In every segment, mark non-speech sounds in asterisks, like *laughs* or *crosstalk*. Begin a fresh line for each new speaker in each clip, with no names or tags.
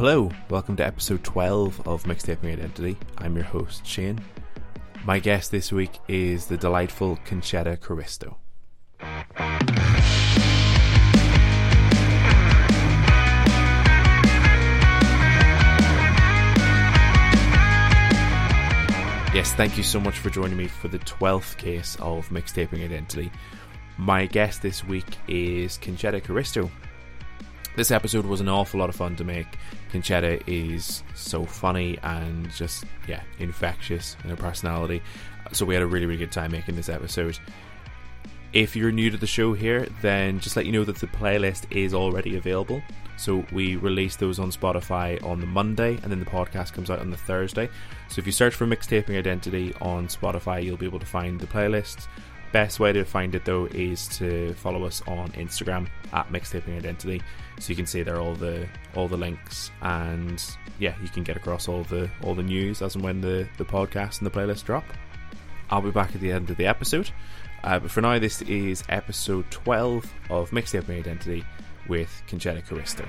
Hello. Welcome to episode 12 of Mixtaping Identity. I'm your host, Shane. My guest this week is the delightful Concetta Caristo. Yes, thank you so much for joining me for the 12th case of Mixtaping Identity. My guest this week is Concetta Caristo. This episode was an awful lot of fun to make. Concetta is so funny and just, yeah, infectious in her personality. So we had a really, really good time making this episode. If you're new to the show here, then just let you know that the playlist is already available. So we release those on Spotify on the Monday, and then the podcast comes out on the Thursday. So if you search for Mixtaping Identity on Spotify, you'll be able to find the playlists. Best way to find it though is to follow us on Instagram at Mixtaping Identity, so you can see there all the all the links, and yeah, you can get across all the all the news as and when the the podcast and the playlist drop. I'll be back at the end of the episode. Uh, but for now, this is episode 12 of Mixtaping Identity with Concetta Caristo.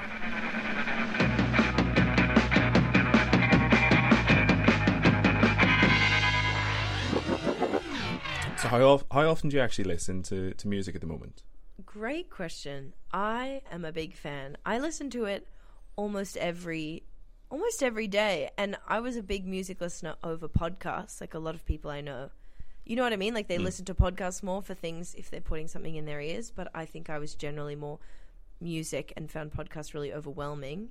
How, of, how often do you actually listen to, to music at the moment?
Great question. I am a big fan. I listen to it almost every almost every day and I was a big music listener over podcasts like a lot of people I know. You know what I mean? Like they
Mm.
listen to podcasts more for things if they're putting something in their ears, but I think I was generally more music and found podcasts really overwhelming.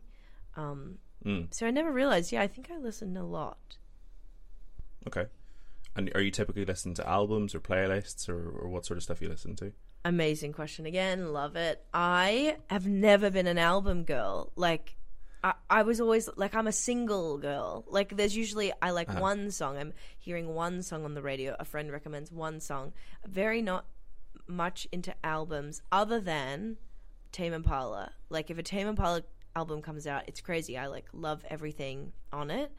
Um
Mm,
so I never realized, yeah, I think I listened a lot.
okay. And are you typically listening to albums or playlists or, or what sort of stuff you listen to?
Amazing question again. Love it. I have never been an album girl. Like, I, I was always like, I'm a single girl. Like, there's usually, I like
Uh-huh.
one song. I'm hearing one song on the radio. A friend recommends one song. Very not much into albums other than Tame Impala. Like, if a Tame Impala album comes out, it's crazy. I like love everything on it.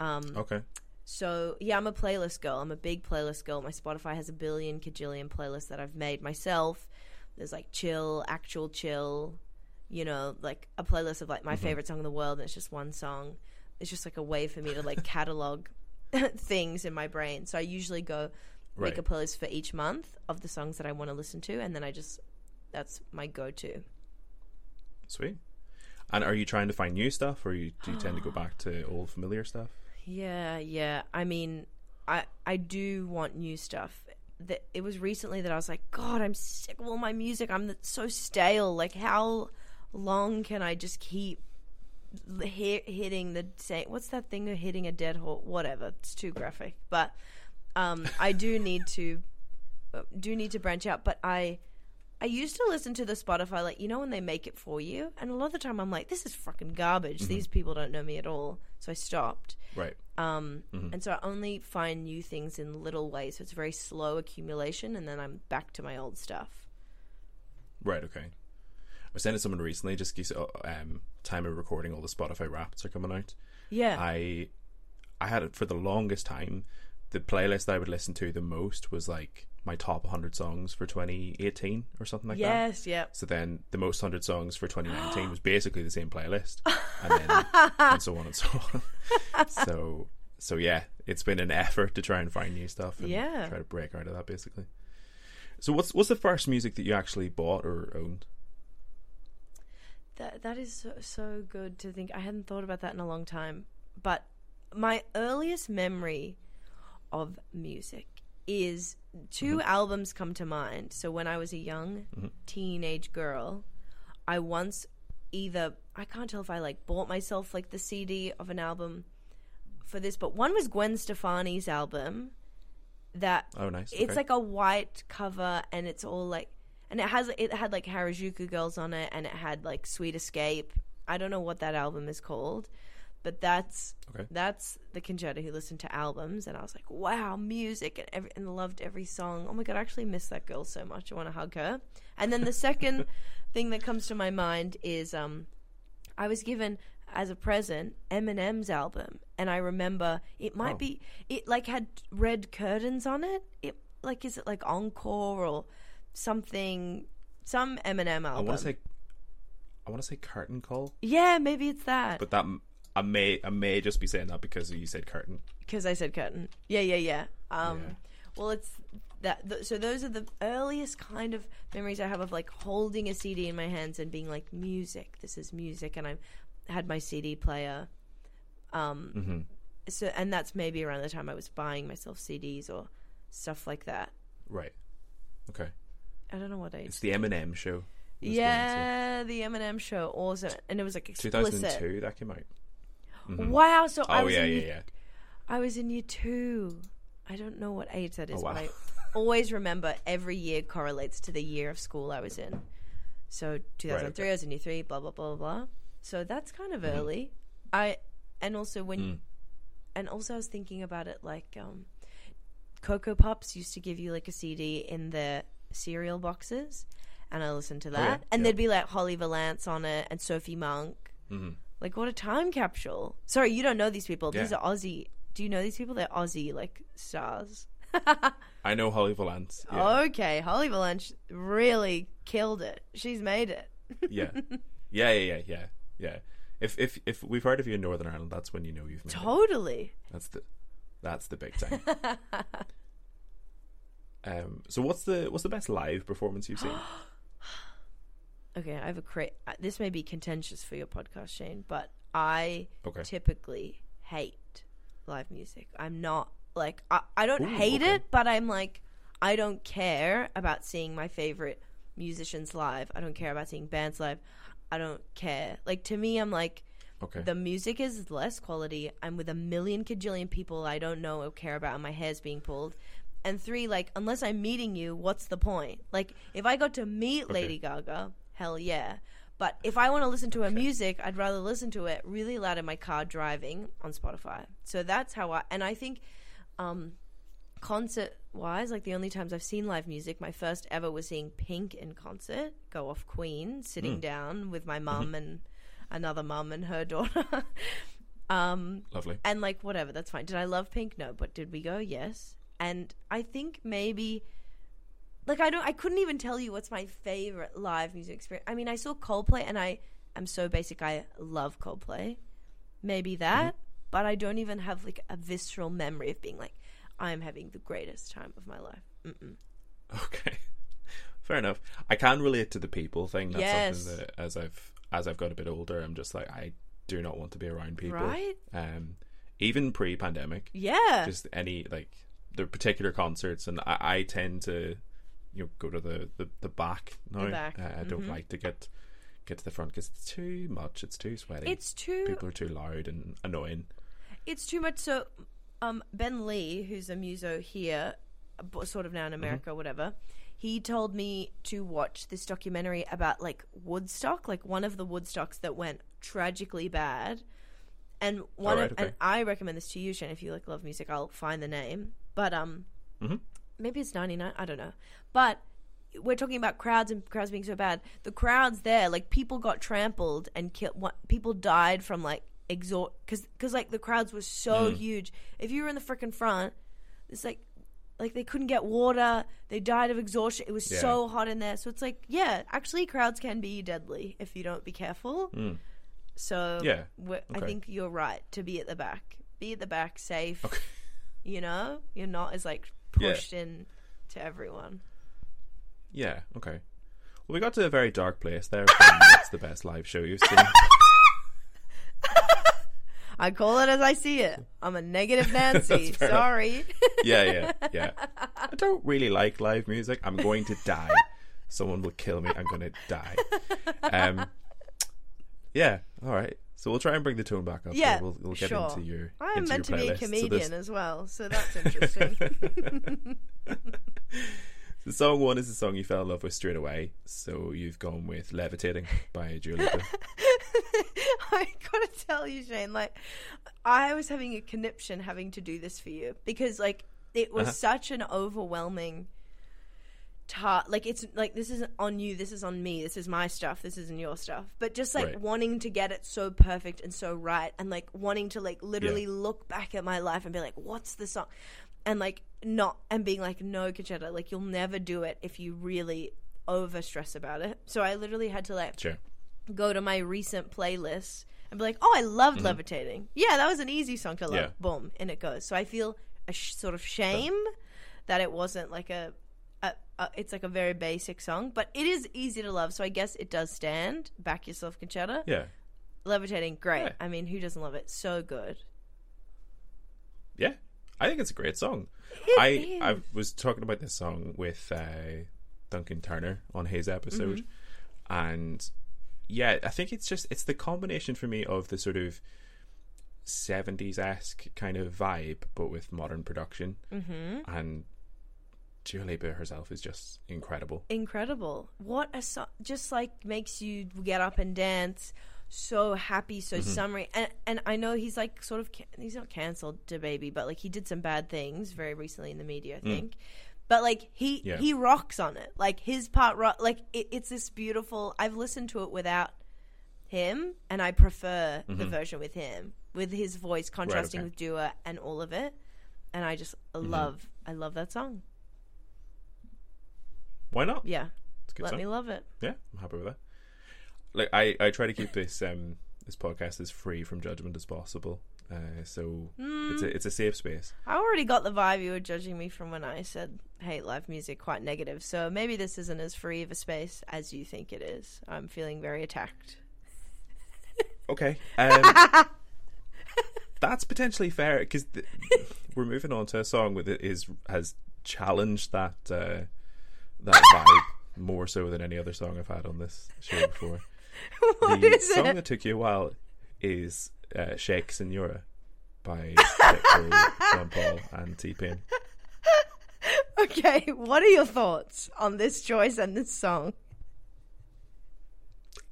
Um,
Okay.
So yeah, I'm a playlist girl. I'm a big playlist girl. My Spotify has a billion cajillion playlists that I've made myself. There's like chill, actual chill, you know, like a playlist of like my mm-hmm. favorite song in the world, and it's just one song. It's just like a way for me to like catalog *laughs* things in my brain. So I usually go make
Right.
a playlist for each month of the songs that I want to listen to, and then I just that's my go-to.
Sweet. And are you trying to find new stuff or you, do you tend to go *gasps* back to old familiar stuff?
Yeah, yeah. I mean, I I do want new stuff. That it was recently that I was like, God, I'm sick of all my music. I'm so stale. Like, how long can I just keep hit, hitting the same? What's that thing of hitting a dead horse? Whatever. It's too graphic. But um, I do *laughs* need to uh, do need to branch out. But I I used to listen to the Spotify, like you know when they make it for you, and a lot of the time I'm like, this is fucking garbage. These people don't know me at all. So I stopped.
Right.
Um, And so I only find new things in little ways. So it's very slow accumulation, and then I'm back to my old stuff.
Right, okay. I was saying to someone recently, just because uh, um, time of recording, all the Spotify raps are coming out.
Yeah.
I I had it for the longest time. The playlist that I would listen to the most was like my top 100 songs for 2018 or something like that.
yes. Yep.
So then the most 100 songs for 2019 was *gasps* basically the same playlist. *laughs* And then and so on and so on. *laughs* so so yeah, it's been an effort to try and find new stuff and
Yeah.
try to break out of that basically. So what's what's the first music that you actually bought or owned?
That that is so, so good to think. I hadn't thought about that in a long time. But my earliest memory of music is 2 mm-hmm. albums come to mind. So when I was a young mm-hmm. teenage girl, I once either I can't tell if I like bought myself like the CD of an album for this, but one was Gwen Stefani's album that
Oh, nice.
it's
okay.
like a white cover and it's all like and it has it had like Harajuku girls on it and it had like Sweet Escape. I don't know what that album is called, but that's
Okay.
that's the Concetta who listened to albums and I was like, wow, music and every, and loved every song. Oh my god, I actually miss that girl so much. I want to hug her. And then the second *laughs* thing that comes to my mind is um I was given as a present Eminem's album, and I remember it might
Oh.
be it like had red curtains on it. It like is it like Encore or something? Some Eminem album.
I want to say I want to say curtain call,
Yeah, maybe it's that
but that I may I may just be saying that because you said curtain.
because I said curtain. Yeah, yeah, yeah. Um,
Yeah.
well, it's that. Th- so those are the earliest kind of memories I have of like holding a CD in my hands and being like, music. This is music, and I had my CD player. Um,
Mm-hmm.
so and that's maybe around the time I was buying myself CDs or stuff like that.
Right. Okay.
I don't know what age.
It's the Eminem show.
Yeah, the Eminem show, also, and it was like explicit.
2002 that came out. Mhm.
Wow! So I
Oh
was
yeah,
in
yeah,
year,
yeah.
I was in year two. I don't know what age that is,
Oh, wow.
but I *laughs* always remember every year correlates to the year of school I was in. So 2003,
okay.
I was in year three. Blah blah blah blah. So that's kind of
Mhm.
early. I and also when
Mm.
and also I was thinking about it like um, Coco Pops used to give you like a CD in the cereal boxes, and I listened to that,
Oh, yeah,
and
yeah.
there'd be like Holly Valance on it and Sophie Monk.
Mhm.
Like what a time capsule! Sorry, you don't know these people. These
Yeah.
are Aussie. Do you know these people? They're Aussie like stars. *laughs*
I know Holly Valance. Yeah.
Okay, Holly Valance really killed it. She's made it. *laughs*
yeah. Yeah, yeah, yeah, yeah, yeah. If if if we've heard of you in Northern Ireland, that's when you know you've made it.
Totally.
That's the that's the big time. *laughs* um. So what's the what's the best live performance you've seen? *gasps* *gasps* *gasps*
Okay, I have a cra- uh, This may be contentious for your podcast, Shane, but I
Okay.
typically hate live music. I'm not like I, I don't
Ooh,
hate
okay.
it, but I'm like I don't care about seeing my favorite musicians live. I don't care about seeing bands live. I don't care. Like to me, I'm like
Okay.
the music is less quality. I'm with a million cajillion people I don't know or care about, and my hair's being pulled. And three, like unless I'm meeting you, what's the point? Like if I got to meet
Okay.
Lady Gaga, hell yeah. But if I want to listen to her music, I'd rather listen to it really loud in my car driving on Spotify. So that's how I and I think um concert wise, like the only times I've seen live music, my first ever was seeing Pink in concert, go off Queen, sitting
Mm.
down with my mum and another mum and her *laughs* daughter. um
Lovely.
and like whatever, that's fine. Did I love Pink? No, but did we go? Yes. And I think maybe like I don't I couldn't even tell you what's my favorite live music experience. I mean, I saw Coldplay and I am so basic I love Coldplay. Maybe that, but I don't even have like a visceral memory of being like I'm having the greatest time of my life. Mm-mm. *laughs*
Okay. Fair enough. I can relate to the people thing. That's
Yes.
something that as I've as I've got a bit older, I'm just like I do not want to be around people.
Right?
Um, even pre-pandemic,
Yeah.
just any like the particular concerts, and I, I tend to you know go to the the, the back now.
back.
Uh, I don't
Mhm.
like to get get to the front because it's too much. It's too sweaty.
it's too
people are too loud and annoying.
It's too much. So, um, Ben Lee, who's a muso here, sort of now in America, whatever, he told me to watch this documentary about like Woodstock, like one of the Woodstocks that went tragically bad. And one,
Alright,
of, and. I recommend this to you, Shane. If you like love music, I'll find the name. But um,
Mhm.
Maybe it's ninety nine. I don't know. But we're talking about crowds and crowds being so bad. The crowds there, like people got trampled and killed. What people died from like exhaust because because like the crowds were so
Mm.
huge. If you were in the freaking front, it's like like they couldn't get water. They died of exhaustion. It was
Yeah.
so hot in there. So it's like yeah, actually crowds can be deadly if you don't be careful.
Mm.
So
Yeah,
we're- I think you're right to be at the back. Be at the back, safe.
Okay.
You know, you're not as like
Yeah.
pushed in to everyone.
Yeah. Okay. Well, we got to a very dark place there. What's the best live show you've seen? *laughs*
I call it as I see it. I'm a negative *laughs* Nancy. Sorry. *laughs*
yeah, yeah, yeah. I don't really like live music. I'm going to die. Someone will kill me. I'm going to die. Um, yeah. All right. So we'll try and bring the tone back up.
Yeah.
We'll, we'll get
sure.
into your.
I'm
into
meant
your
to be a
playlist. So
comedian as well, so that's interesting. *laughs*
The song one is the song you fell in love with straight away. So you've gone with "Levitating" by Dua Lipa. *laughs*
I gotta tell you, Shane, like I was having a conniption having to do this for you because like it was
Uh-huh.
such an overwhelming task. Like it's like this isn't on you, this is on me, this is my stuff, this isn't your stuff. But just like
Right.
wanting to get it so perfect and so right, and like wanting to like literally look back at my life and be like, what's the song? And like not and being like, no, Concetta, like you'll never do it if you really over stress about it. So I literally had to like
Sure.
go to my recent playlist and be like, "Oh, I loved mm-hmm. levitating. Yeah, that was an easy song to love."
Yeah.
Boom, and it goes. So I feel a sh- sort of shame that it wasn't like a, a. It's like a very basic song, but it is easy to love. So I guess it does stand. Back yourself, Concetta.
Yeah.
Levitating, great.
Yeah.
I mean, who doesn't love it? So good.
Yeah. I think it's a great song.
It
I I was talking about this song with uh, Duncan Turner on his episode,
Mm-hmm.
and yeah, I think it's just it's the combination for me of the sort of seventies esque kind of vibe, but with modern production, mm-hmm. and Dua Lipa herself is just incredible.
incredible. What a song! Just like makes you get up and dance. So happy, so
Mm-hmm.
summery, and and I know he's like sort of ca- he's not cancelled to baby, but like he did some bad things very recently in the media, I think. But like he
Mm. Yeah.
he rocks on it. Like his part, rock, like it, it's this beautiful. I've listened to it without him, and I prefer the version with him, with his voice contrasting
Mm-hmm. okay.
with Dua and all of it. And I just
Mm-hmm.
love, I love that song.
Why not?
Yeah,
It's a good
let
song.
me love it.
Yeah, I'm happy with that. Like I, I try to keep this um this podcast as free from judgment as possible. Uh, so it's a it's a safe space.
I already got the vibe you were judging me from when I said hate live music quite negative. So maybe this isn't as free of a space as you think it is. I'm feeling very attacked.
Okay. Um, *laughs* that's potentially fair because th- *laughs* we're moving on to a song with it is has challenged that uh, that *laughs* vibe more so than any other song I've had on this show before. *laughs*
What
the
is
song
it?
that took you a while is uh, "Shake Senora" by Sean *laughs* Paul, and T Pain.
Okay, what are your thoughts on this choice and this song?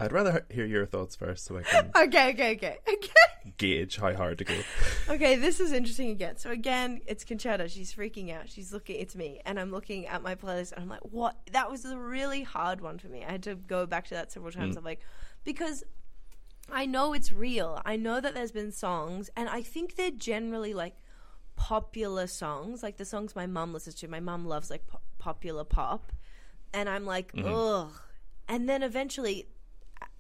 I'd rather hear your thoughts first so I can
Okay, okay, okay, okay.
Gauge how hard to go.
Okay, this is interesting again. So again, it's Concetta. She's freaking out. She's looking. It's me, and I'm looking at my playlist, and I'm like, "What?" That was a really hard one for me. I had to go back to that several times. Mm. I'm like, because I know it's real. I know that there's been songs, and I think they're generally like popular songs, like the songs my mum listens to. My mum loves like po- popular pop, and I'm like, mm-hmm. ugh. And then eventually,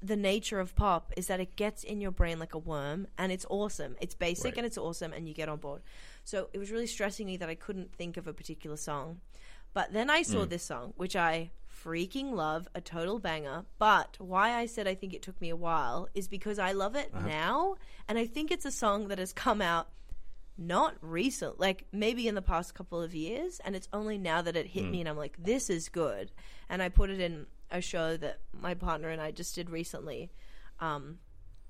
the nature of pop is that it gets in your brain like a worm, and it's awesome. It's basic
Right.
and it's awesome, and you get on board. So it was really stressing me that I couldn't think of a particular song. But then I saw mm. this song, which I freaking love, a total banger. But why I said I think it took me a while is because I love it uh-huh. now, and I think it's a song that has come out not recent, like maybe in the past couple of years, and it's only now that it hit mm. me, and I'm like, this is good. And I put it in a show that my partner and I just did recently. Um,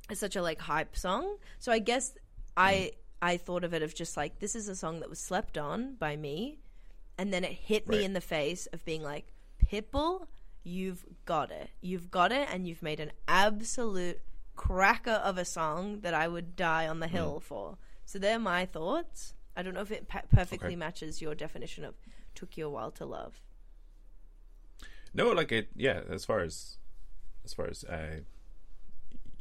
it's such a like hype song, so I guess I I thought of it of just like this is a song that was slept on by me, and then it hit me
Right.
in the face of being like, Pitbull, you've got it, you've got it, and you've made an absolute cracker of a song that I would die on the
Mm.
hill for. So they're my thoughts. I don't know if it pe- perfectly
Okay.
matches your definition of took you a while to love.
No, like it. Yeah, as far as as far as uh,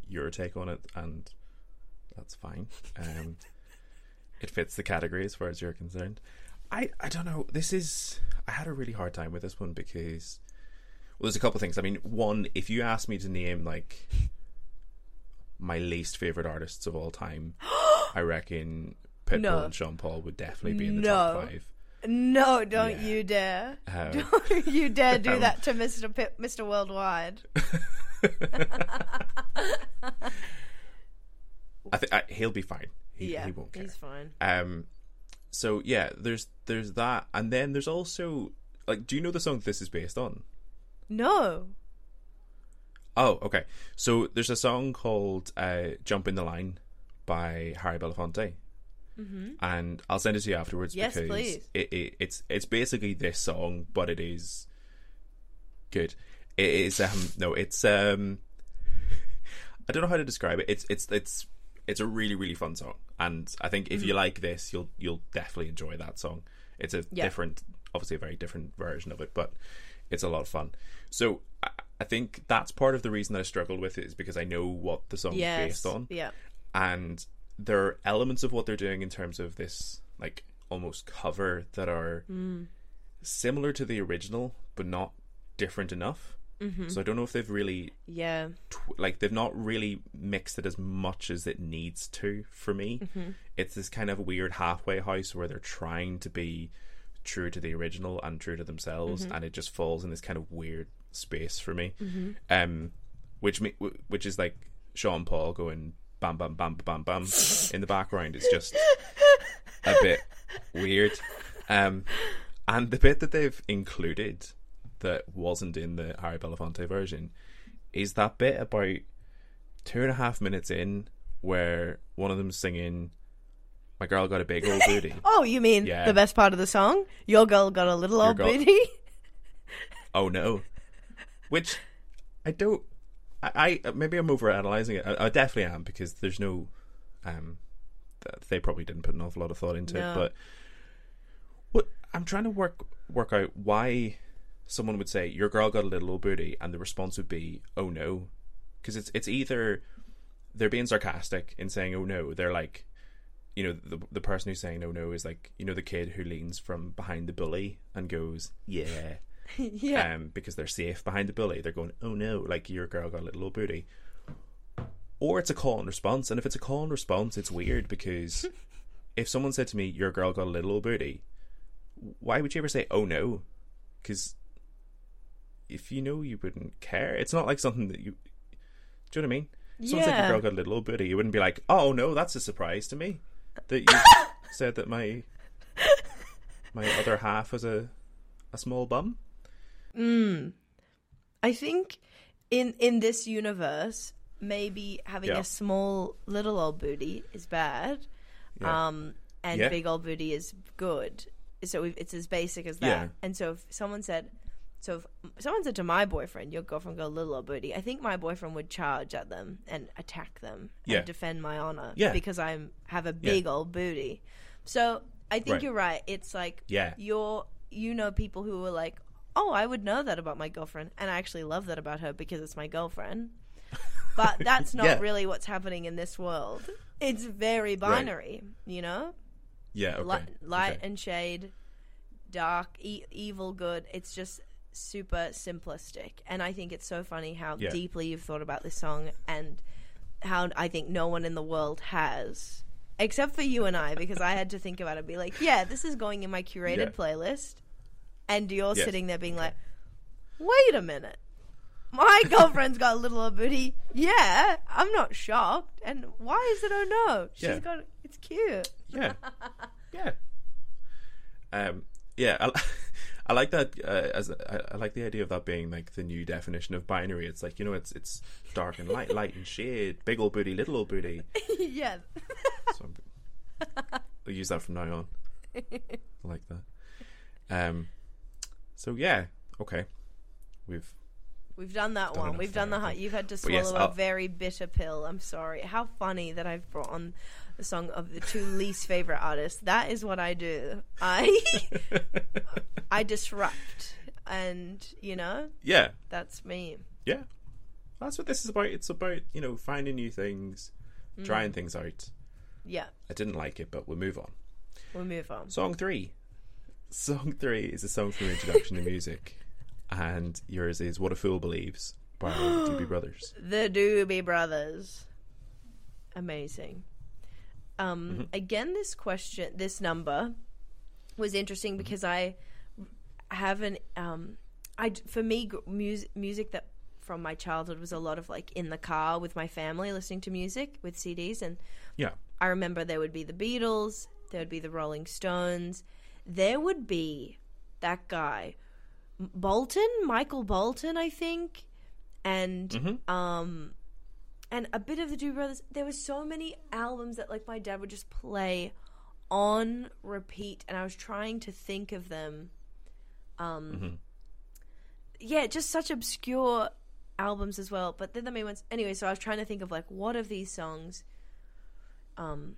your take on it, and that's fine. Um, *laughs* it fits the category as far as you're concerned. I I don't know. This is I had a really hard time with this one because well, there's a couple things. I mean, one, if you asked me to name like my least favorite artists of all time, *gasps* I reckon Pitbull
No.
and Sean Paul would definitely be in the
No.
top five.
No, don't
Yeah.
you dare.
Um, *laughs*
Don't you dare do
Um,
that to Mr. Pip, Mr. Worldwide. *laughs*
I think he'll be fine. He,
yeah,
he won't care.
he's fine.
Um, so yeah, there's there's that, and then there's also like, do you know the song this is based on?
No.
Oh, okay. So there's a song called uh, "Jump in the Line" by Harry Belafonte, mm-hmm. and I'll send it to you afterwards
Yes,
because
please.
It, it, it's it's basically this song, but it is good. It is um no, it's um I don't know how to describe it. It's it's it's it's a really really fun song, and I think if you like this, you'll you'll definitely enjoy that song. It's a
Yeah.
different, obviously a very different version of it, but it's a lot of fun. So I, I think that's part of the reason that I struggled with it is because I know what the song
Yes.
is based on,
Yeah.
and there are elements of what they're doing in terms of this like almost cover that are
Mm.
similar to the original, but not different enough. So I don't know if they've really
Yeah.
tw- like they've not really mixed it as much as it needs to for me. It's this kind of weird halfway house where they're trying to be true to the original and true to themselves, and it just falls in this kind of weird space for me. Um, which me, which is like Sean Paul going bam bam bam bam bam in the background is just a bit weird. Um, and the bit that they've included that wasn't in the Harry Belafonte version is that bit about two and a half minutes in where one of them's singing "My girl got a big old *laughs* booty."
Oh, you mean
Yeah.
the best part of the song? Your girl got a little old
girl-
booty.
oh no, which I don't. I, I maybe I'm overanalyzing it. I, I definitely am because there's no. Um, they probably didn't put an awful lot of thought into
No.
it, but what I'm trying to work work out why someone would say your girl got a little old booty, and the response would be oh no, because it's it's either they're being sarcastic in saying oh no, they're like. You know the the person who's saying no no is like you know the kid who leans from behind the bully and goes yeah *laughs*
yeah.
um, because they're safe behind the bully. They're going, oh no, like your girl got a little old booty. Or it's a call and response, and if it's a call and response, it's weird because *laughs* if someone said to me, your girl got a little old booty, why would you ever say, oh no? Because if you know, you wouldn't care. It's not like something that you. Do you know what I mean? If Someone said your girl got a little old booty, you wouldn't be like, oh no, that's a surprise to me that you *laughs* said that my my other half was a a small bum.
I think in in this universe, maybe having
Yeah.
a small little old booty is bad,
Yeah.
um, and
Yeah.
big old booty is good. So it's as basic as that. And so if someone said, so if someone said to my boyfriend, "Your girlfriend got a little old booty," I think my boyfriend would charge at them and attack them and defend my honor
Yeah.
because I have a big old booty. So I think
Right.
you're right. It's like
Yeah.
you're you know people who are like, oh, I would know that about my girlfriend, and I actually love that about her because it's my girlfriend. But *laughs* that's not
Yeah.
really what's happening in this world. It's very binary, you know,
Yeah, okay.
Li- light
okay.
and shade, dark, e- evil, good. It's just super simplistic, and I think it's so funny how
Yeah.
deeply you've thought about this song and how I think no one in the world has. Except for you and I, because I had to think about it and be like, yeah, this is going in my curated
Yeah.
playlist. And you're
Yes.
sitting there being like, wait a minute. My *laughs* girlfriend's got a little old booty. Yeah, I'm not shocked. And why is it oh no? She's
Yeah.
got it's cute.
Yeah, *laughs* yeah, um, yeah. I, *laughs* I like that. Uh, as I, I like the idea of that being like the new definition of binary. It's like you know, it's it's dark and light, light and shade, big old booty, little old booty.
yeah.
So I'm, I'll use that from now on. I like that. Um, so yeah, okay, we've
We've done that one. We've done the You've had to swallow
yes,
a
I'll-
very bitter pill. I'm sorry. How funny that I've brought on the song of the two *laughs* least favorite artists. That is what I do. I *laughs* I disrupt, and you know
yeah,
that's me.
yeah. That's what this is about. It's about you know finding new things, trying mm. things out.
Yeah,
I didn't like it, but we'll move on.
we'll move on.
Song three. Song three is a song from Introduction to Music, and yours is "What a Fool Believes" by the *gasps* Doobie Brothers.
The Doobie Brothers. Amazing. Um,
Mm-hmm.
Again, this question, this number was interesting
Mm-hmm.
because I haven't. Um, I for me, music music that from my childhood was a lot of like in the car with my family listening to music with CDs, and
Yeah,
I remember there would be the Beatles, there would be the Rolling Stones, there would be that guy Bolton, Michael Bolton, I think, and
Mm-hmm.
um, and a bit of the Doobie Brothers. There were so many albums that like my dad would just play on repeat, and I was trying to think of them. Um,
Mm-hmm.
yeah, just such obscure albums as well. But then the main ones, anyway. So I was trying to think of like what of these songs um,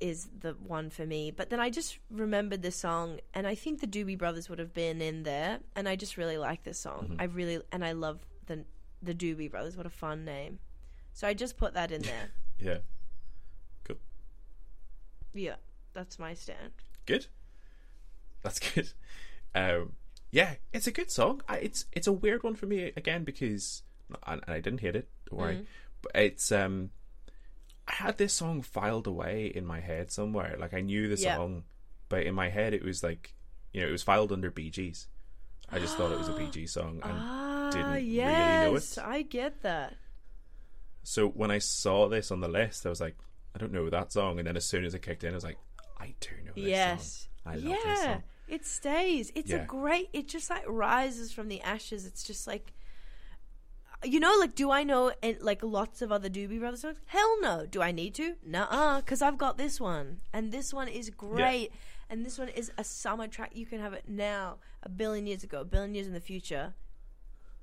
is the one for me. But then I just remembered the song, and I think the Doobie Brothers would have been in there, and I just really like this song. I really and I love the the Doobie Brothers. What a fun name! So I just put that in there. *laughs*
yeah, cool,
yeah, that's my stand.
good. That's good. Um, yeah, it's a good song. I, it's it's a weird one for me again because and, and I didn't hate it. Don't worry, but it's um, I had this song filed away in my head somewhere. Like I knew the
Yeah.
song, but in my head it was like you know it was filed under Bee Gees. I just thought it was a Bee Gees song, and
Ah,
didn't really know it.
I get that.
so when I saw this on the list, I was like, I don't know that song. And then as soon as it kicked in, I was like, I do know this
yes,
song. I love
yeah,
this song.
it stays. It's a great. It just like rises from the ashes. It's just like. You know, like, do I know and like lots of other Doobie Brothers songs? Hell no. Do I need to? Nuh-uh, because I've got this one, and this one is great, and this one is a summer track. You can have it now, a billion years ago, a billion years in the future.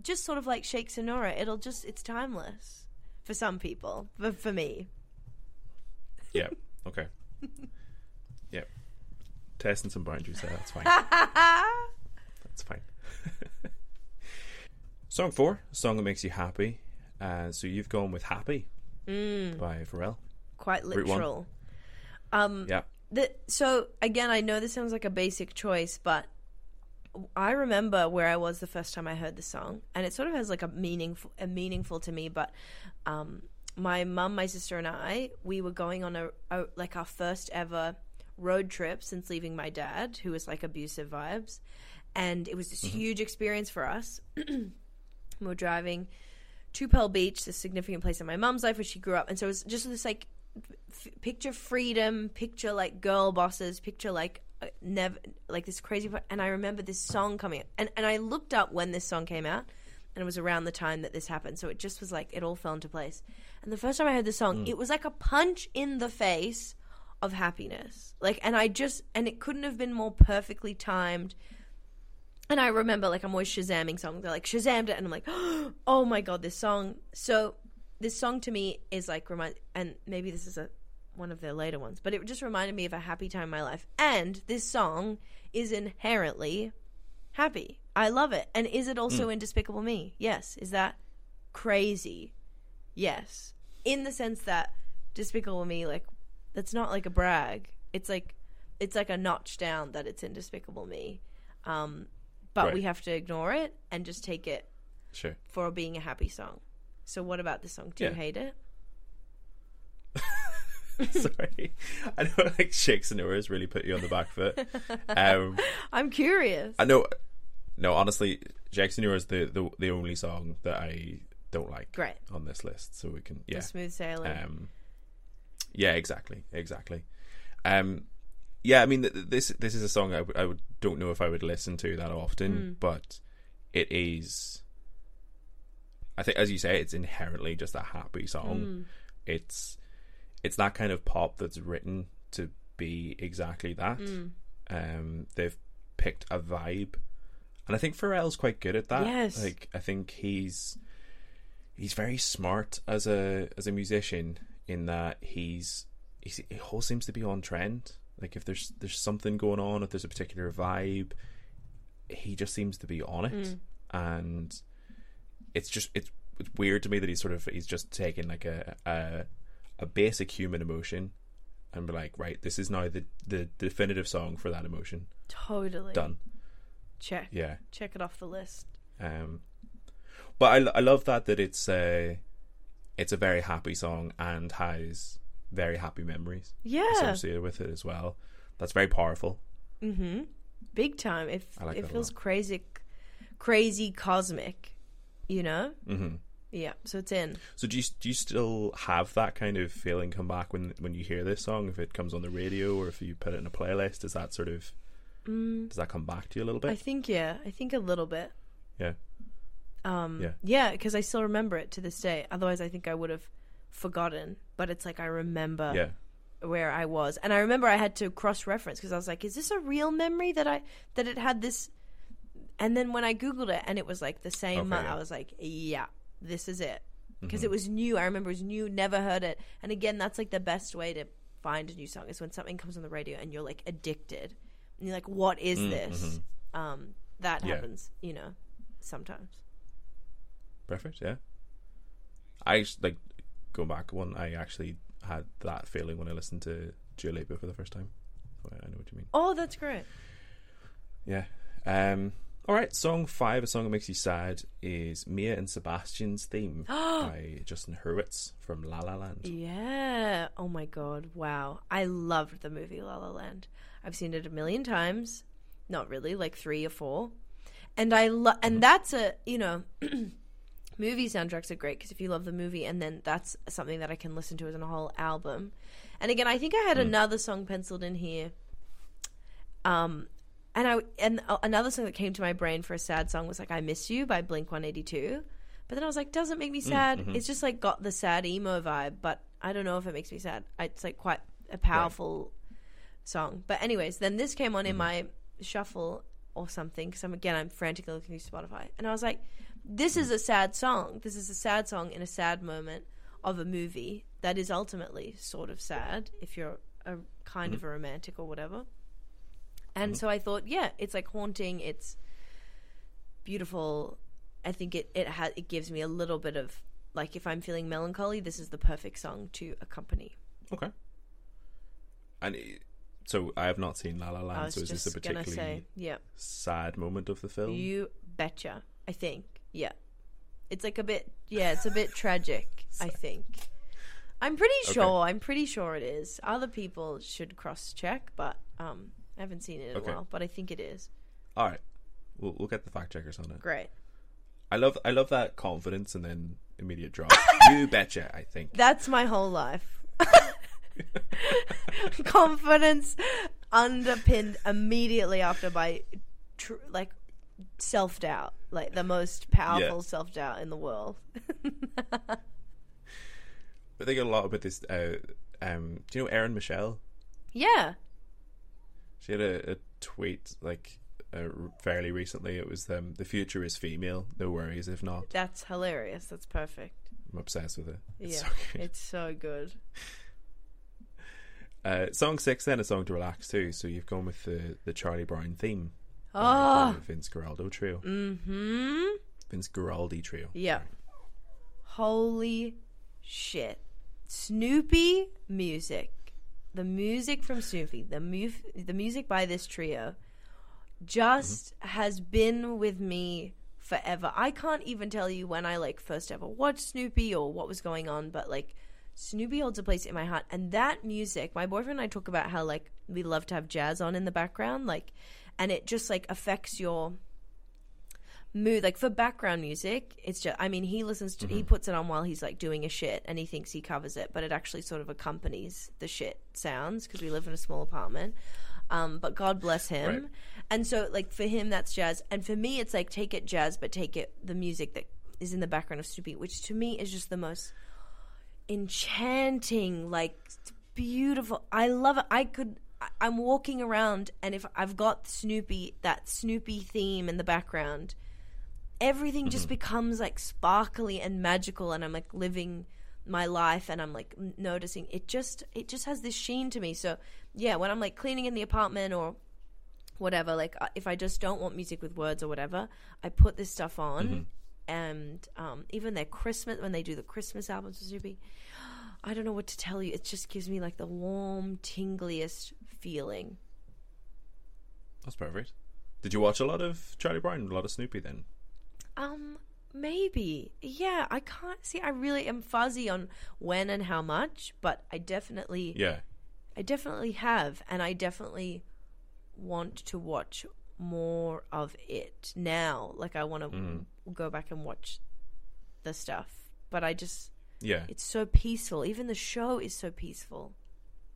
Just sort of like Shake Senora. It'll just, it's timeless for some people, but for me,
Yeah. Okay. *laughs* yeah. Testing some boundaries there. That's fine. *laughs* That's fine. *laughs* song four, a song that makes you happy. Uh, so you've gone with "Happy" by Pharrell.
quite literal. Um,
Yeah.
the, so again, I know this sounds like a basic choice, but I remember where I was the first time I heard the song, and it sort of has like a meaningful, a meaningful to me. But um, my mum, my sister, and I, we were going on a, a like our first ever road trip since leaving my dad, who was like abusive vibes, and it was this huge experience for us. *clears throat* we were driving to Pearl Beach, this significant place in my mum's life where she grew up, and so it was just this like f- picture freedom, picture like girl bosses, picture like uh, never like this crazy. And I remember this song coming, out. and and I looked up when this song came out, and it was around the time that this happened. So it just was like it all fell into place. And the first time I heard the song, it was like a punch in the face of happiness. Like, and I just and it couldn't have been more perfectly timed. And I remember, like, I'm always Shazamming songs. I like Shazammed it, and I'm like, *gasps* oh my god, this song. So, this song to me is like remind, and maybe this is a one of their later ones, but it just reminded me of a happy time in my life. And this song is inherently happy. I love it. And is it also in Despicable Me? Yes. Is that crazy? Yes. In the sense that Despicable Me, like, that's not like a brag. It's like, it's like a notch down that it's in Despicable Me. Um, but
Right.
we have to ignore it and just take it
Sure.
for being a happy song. So what about this song? Do you hate it? *laughs*
Sorry. I know like Shake Senora's really put you on the back foot. *laughs* Um,
I'm curious.
I know. No, honestly, Jackson is the, the the only song that I don't like
Great.
on this list. So we can yeah.
The smooth sailing.
Um, yeah, exactly, exactly. Um, yeah, I mean, th- th- this this is a song I, w- I would, don't know if I would listen to that often, hmm. but it is. I think, as you say, it's inherently just a happy song. Hmm. It's it's that kind of pop that's written to be exactly that. Hmm. Um, they've picked a vibe, and I think Pharrell's quite good at that.
Yes.
like I think he's he's very smart as a as a musician in that he's, he's he all seems to be on trend. Like if there's there's something going on, if there's a particular vibe, he just seems to be on it, and it's just it's it's weird to me that he's sort of he's just taking like a a, a basic human emotion and be like, right, this is now the the definitive song for that emotion.
totally.
Done.
Check.
Yeah.
Check it off the list.
Um, but I, I love that that it's a it's a very happy song and has very happy memories
Yeah.
associated with it as well. That's very powerful.
Mm-hmm. Big time. It,
like
it feels crazy, crazy cosmic. You know?
Mm-hmm.
Yeah. So it's in.
So do you do you still have that kind of feeling come back when when you hear this song? If it comes on the radio or if you put it in a playlist, does that sort of does that come back to you a little bit?
Mm. I think yeah. I think a little bit.
yeah.
Um,
Yeah.
yeah, because I still remember it to this day. Otherwise, I think I would have forgotten. But it's like I remember
Yeah.
where I was, and I remember I had to cross reference because I was like, "Is this a real memory that I that it had this?" And then when I googled it, and it was like the same
Okay,
month,
yeah.
I was like, "Yeah, this is it," because
Mm-hmm.
it was new. I remember it was new, never heard it. And again, that's like the best way to find a new song is when something comes on the radio and you're like addicted, and you're like, "What is this?" Um, that
Mm, mm-hmm. Yeah.
happens, you know, sometimes.
Perfect. Yeah. I like going back one. I actually had that feeling when I listened to Dua for the first time. So I I know what you mean.
Oh, that's great.
Yeah. Um. All right, song five, a song that makes you sad, is Mia and Sebastian's theme *gasps* by Justin Hurwitz from La La Land.
Yeah. Oh my god. Wow. I loved the movie La La Land. I've seen it a million times. Not really, like 3 or 4. And I love and that's a, you know, *clears throat* movie soundtracks are great because if you love the movie and then that's something that I can listen to as a whole album. And again, I think I had another song penciled in here. Um and I and uh, another song that came to my brain for a sad song was like "I Miss You" by Blink One Eighty Two, but then I was like, doesn't make me sad. It's just like got the sad emo vibe, but I don't know if it makes me sad. It's like quite a powerful song. But anyways, then this came on in my shuffle or something because I'm again I'm frantically looking through Spotify, and I was like, this is a sad song. This is a sad song in a sad moment of a movie that is ultimately sort of sad if you're a kind of a mm-hmm. romantic or whatever. And mm-hmm. so I thought, yeah, it's like haunting. It's beautiful. I think it it ha- it gives me a little bit of like if I'm feeling melancholy, this is the perfect song to accompany.
Okay. And it- so I have not seen La La Land, so is this a particularly
say, yeah,
sad moment of the film?
you betcha. I think, yeah, it's like a bit, yeah, it's a bit tragic. *laughs* I think. I'm pretty
Okay.
sure. I'm pretty sure it is. Other people should cross check, but um, I haven't seen it in
Okay.
a while. But I think it is.
All right, we'll we'll get the fact checkers on it.
Great.
I love I love that confidence and then immediate drop. *laughs* you betcha. I think.
That's my whole life. *laughs* Confidence underpinned immediately after by tr- like self doubt, like the most powerful
Yeah.
self doubt in the world. *laughs*
But they get a lot about this. Uh, um, do you know Erin Michelle?
yeah.
She had a, a tweet like uh, fairly recently. It was um, the future is female. No worries if not.
That's hilarious. That's perfect.
I'm obsessed with it. It's
yeah.
so good.
It's so good. *laughs*
Uh, song six then a song to relax too. So you've gone with the the Charlie Brown theme.
Oh.
Vince Guaraldo trio.
Mhm.
Vince Guaraldi trio.
Yeah. Holy shit. Snoopy music. The music from Snoopy, the mu- the music by this trio just has been with me forever. I can't even tell you when I like first ever watched Snoopy or what was going on, but like Snoopy holds a place in my heart. And that music, my boyfriend and I talk about how like we love to have jazz on in the background, like and it just like affects your mood. Like for background music it's just i mean he listens to he puts it on while he's like doing a shit and he thinks he covers it but it actually sort of accompanies the shit sounds because we live in a small apartment. Um, but god bless him.
Right.
and so like for him that's jazz. And for me it's like take it jazz but take it the music that is in the background of Snoopy which to me is just the most enchanting like beautiful. I love it. I could i'm walking around and if i've got snoopy that snoopy theme in the background everything just becomes like sparkly and magical and i'm like living my life and i'm like noticing it just it just has this sheen to me. So yeah when i'm like cleaning in the apartment or whatever like uh, if i just don't want music with words or whatever i put this stuff on and um, even their christmas when they do the christmas albums with Zuby, *gasps* i don't know what to tell you. It just gives me like the warm tingliest feeling
That's perfect. Did you watch a lot of Charlie Brown, a lot of Snoopy then?
Um, maybe. Yeah, I can't see. I really am fuzzy on when and how much, but I definitely,
Yeah.
I definitely have, and I definitely want to watch more of it now. Like I want to
Mm.
go back and watch the stuff, but I just,
Yeah.
it's so peaceful. Even the show is so peaceful,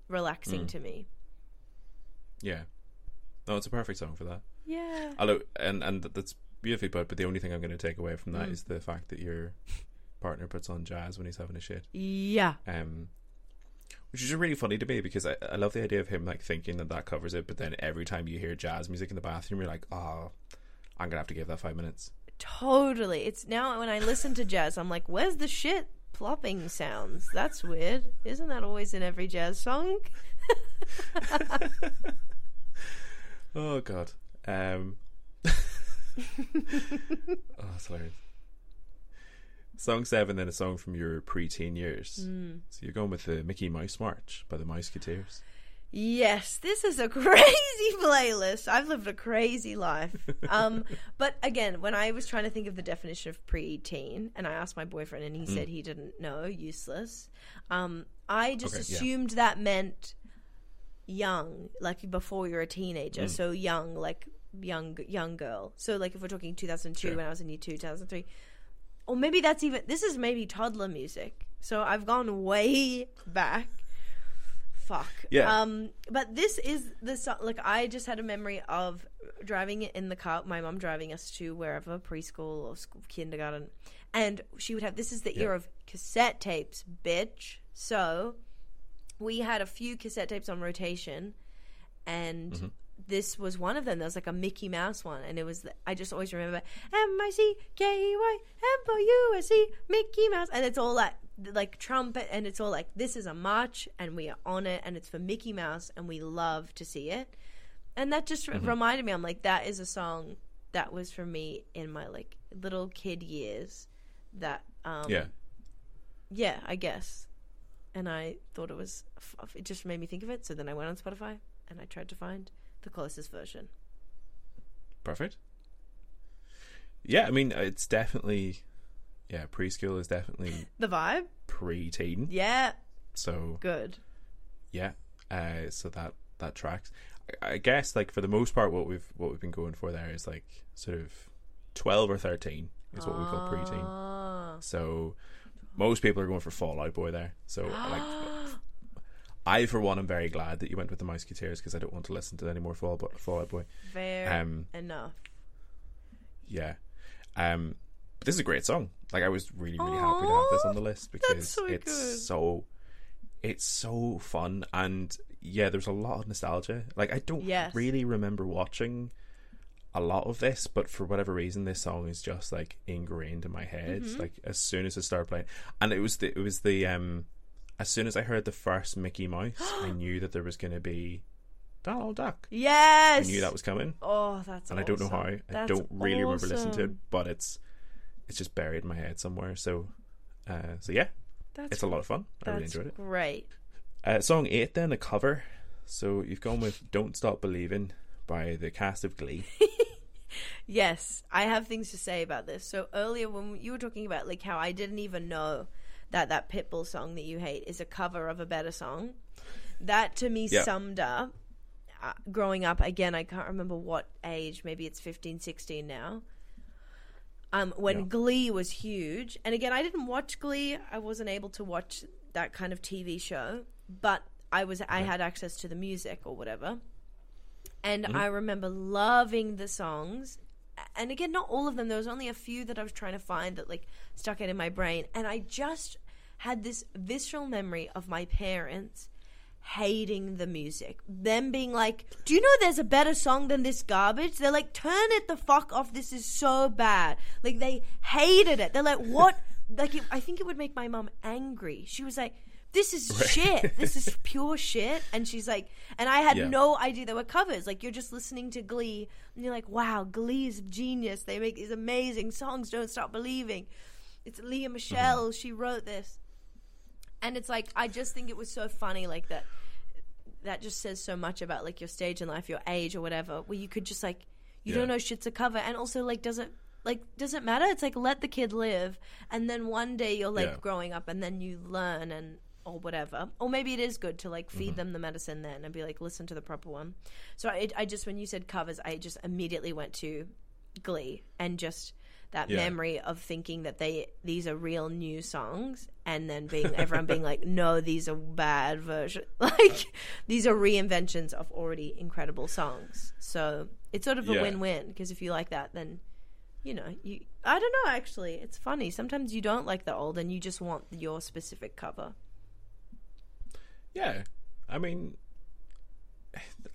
relaxing
Mm.
to me.
Yeah. No, it's a perfect song for that.
Yeah.
Although, and and that's beautifully put. But the only thing I'm going to take away from that is
Mm.
the fact that your partner puts on jazz when he's having a shit.
Yeah.
Um, which is really funny to me because I, I love the idea of him like thinking that that covers it, but then every time you hear jazz music in the bathroom, you're like, oh, I'm gonna have to give that five minutes.
Totally. It's now when I listen to jazz, I'm like, where's the shit plopping sounds? That's weird. Isn't that always in every jazz song? *laughs* *laughs* *laughs*
Oh God. Um. *laughs* oh, that's hilarious. Song seven, then a song from your pre-teen years.
Mm.
So you're going with the Mickey Mouse March by the Mouseketeers.
Yes, this is a *laughs* crazy playlist. I've lived a crazy life. Um, *laughs* but again, when I was trying to think of the definition of preteen, and I asked my boyfriend, and he
Hmm.
said he didn't know, useless. Um, I just
Okay, yeah.
assumed that meant young, like before you're a teenager.
Hmm.
So young, like young, young girl. So like if we're talking 2002,
Sure.
when I was in year two, 2003, or maybe that's even this is maybe toddler music. So I've gone way back. Fuck.
Yeah.
Um, but this is the song. Like I just had a memory of driving in the car. My mom driving us to wherever preschool or school, kindergarten, and she would have. This is the
Yeah.
era of cassette tapes, bitch. So we had a few cassette tapes on rotation, and
Mm-hmm.
this was one of them. There was like a Mickey Mouse one, and it was. I just always remember M I C K E Y M O U S E Mickey Mouse, and it's all like like trumpet, and it's all like this is a march, and we are on it, and it's for Mickey Mouse, and we love to see it, and that just
Mm-hmm.
reminded me. I'm like that is a song that was for me in my like little kid years. That um
Yeah.
yeah, I guess. And I thought it was, f- it just made me think of it. So then I went on Spotify and I tried to find the closest version.
Perfect. Yeah, I mean, it's definitely, yeah, preschool is definitely *laughs*
The vibe?
pre-teen.
Yeah,
So
good.
yeah, uh, so that that tracks. I, I guess like for the most part, what we've what we've been going for there is like sort of twelve or thirteen is what we call preteen.
Ah.
So most people are going for Fall Out Boy there. So like, *gasps* I for one am very glad that you went with the Mouseketeers because I don't want to listen to any more Fall, Fallout Boy.
Fair
Um,
enough.
Yeah. Um but this is a great song. Like I was really, really happy to have this on the list because
so
it's
good.
so it's so fun and yeah, there's a lot of nostalgia. Like I don't
Yes.
really remember watching a lot of this, but for whatever reason this song is just like ingrained in my head.
Mm-hmm.
Like as soon as it started playing. And it was the it was the um as soon as I heard the first Mickey Mouse, I *gasps* knew that there was gonna be Donald Duck.
Yes.
I knew that was coming
Oh, that's
and I don't know how.
awesome.
I
That's
don't really remember listening to it, but it's it's just buried in my head somewhere. So, uh, so yeah,
That's,
it's a lot of fun. I really enjoyed it.
great.
Uh, song eight, then a cover. So you've gone with "Don't Stop Believing" by the cast of Glee. *laughs*
Yes, I have things to say about this. So earlier when you were talking about like how I didn't even know that that Pitbull song that you hate is a cover of a better song, that to me
Yeah.
summed up uh, growing up again I can't remember what age, maybe it's 15, 16 now. Um when
Yeah.
Glee was huge. And again, I didn't watch Glee. I wasn't able to watch that kind of TV show, but I was I had access to the music or whatever. And mm-hmm. I remember loving the songs. And again, not all of them. There was only a few that I was trying to find that like stuck out in my brain. And I just had this visceral memory of my parents hating the music. Them being like, Do you know there's a better song than this garbage? They're like, Turn it the fuck off. This is so bad. Like, they hated it. They're like, What? *laughs* like, it, I think it would make my mom angry. She was like, This is shit. This is *laughs* pure shit. And she's like, And I had
Yeah.
no idea there were covers. Like, you're just listening to Glee and you're like, Wow, Glee is genius. They make these amazing songs. Don't stop believing. It's Lea mm-hmm. Michele. She wrote this and it's like I just think it was so funny, like that. That just says so much about like your stage in life, your age, or whatever. Where you could just like you
Yeah.
don't know shit's a cover, and also like does it like does it matter? It's like let the kid live, and then one day you're like
Yeah.
growing up, and then you learn and or whatever. Or maybe it is good to like feed mm-hmm. them the medicine then and be like listen to the proper one. So I, I just when you said covers, I just immediately went to Glee and just that
Yeah.
memory of thinking that they these are real new songs and then being everyone being like no these are bad versions *laughs* like these are reinventions of already incredible songs so it's sort of a
Yeah.
win-win because if you like that then you know you i don't know actually it's funny sometimes you don't like the old and you just want your specific cover
Yeah, I mean,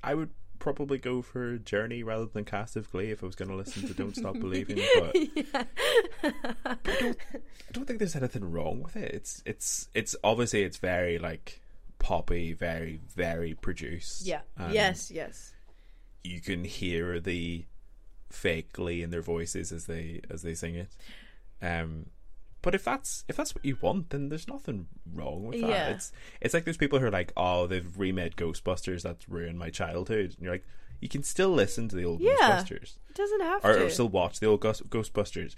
I would probably go for Journey rather than Cast of Glee if I was going to listen to Don't Stop Believing. *laughs* But I don't think there's anything wrong with it. It's it's it's obviously it's very like poppy, very very produced.
yeah yes yes
you can hear the fake glee in their voices as they as they sing it. Um, but if that's if that's what you want, then there's nothing wrong with that.
Yeah.
It's it's like those people who are like, oh, they've remade Ghostbusters, that's ruined my childhood. And you're like, you can still listen to the old
Yeah.
Ghostbusters
It doesn't have
or,
to.
or still watch the old Ghost- Ghostbusters.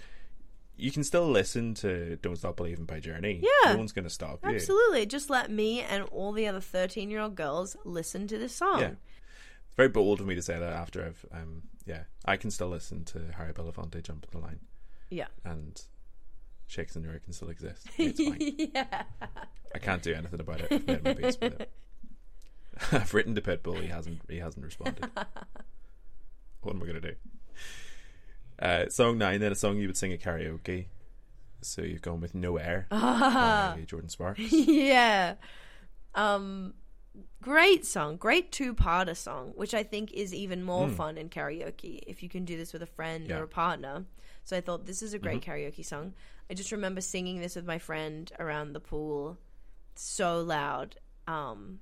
You can still listen to "Don't Stop Believing" by Journey.
Yeah.
no one's going to stop you.
Absolutely. Just let me and all the other 13 year old girls listen to this song.
Yeah. It's very bold of me to say that after I've um yeah I can still listen to Harry Belafonte jump the line
Yeah.
and Shake Senora can still exist. It's fine. *laughs*
yeah.
I can't do anything about it. I've made my peace with it. *laughs* I've written to Pitbull. He hasn't. He hasn't responded. *laughs* what am I gonna do? Uh, song nine. Then a song you would sing at karaoke. So you've gone with "No Air" by Jordin Sparks.
yeah. Um great song, great two-parter song, which I think is even more fun in karaoke if you can do this with a friend
Yeah.
or a partner. So I thought this is a great karaoke song. I just remember singing this with my friend around the pool so loud. Um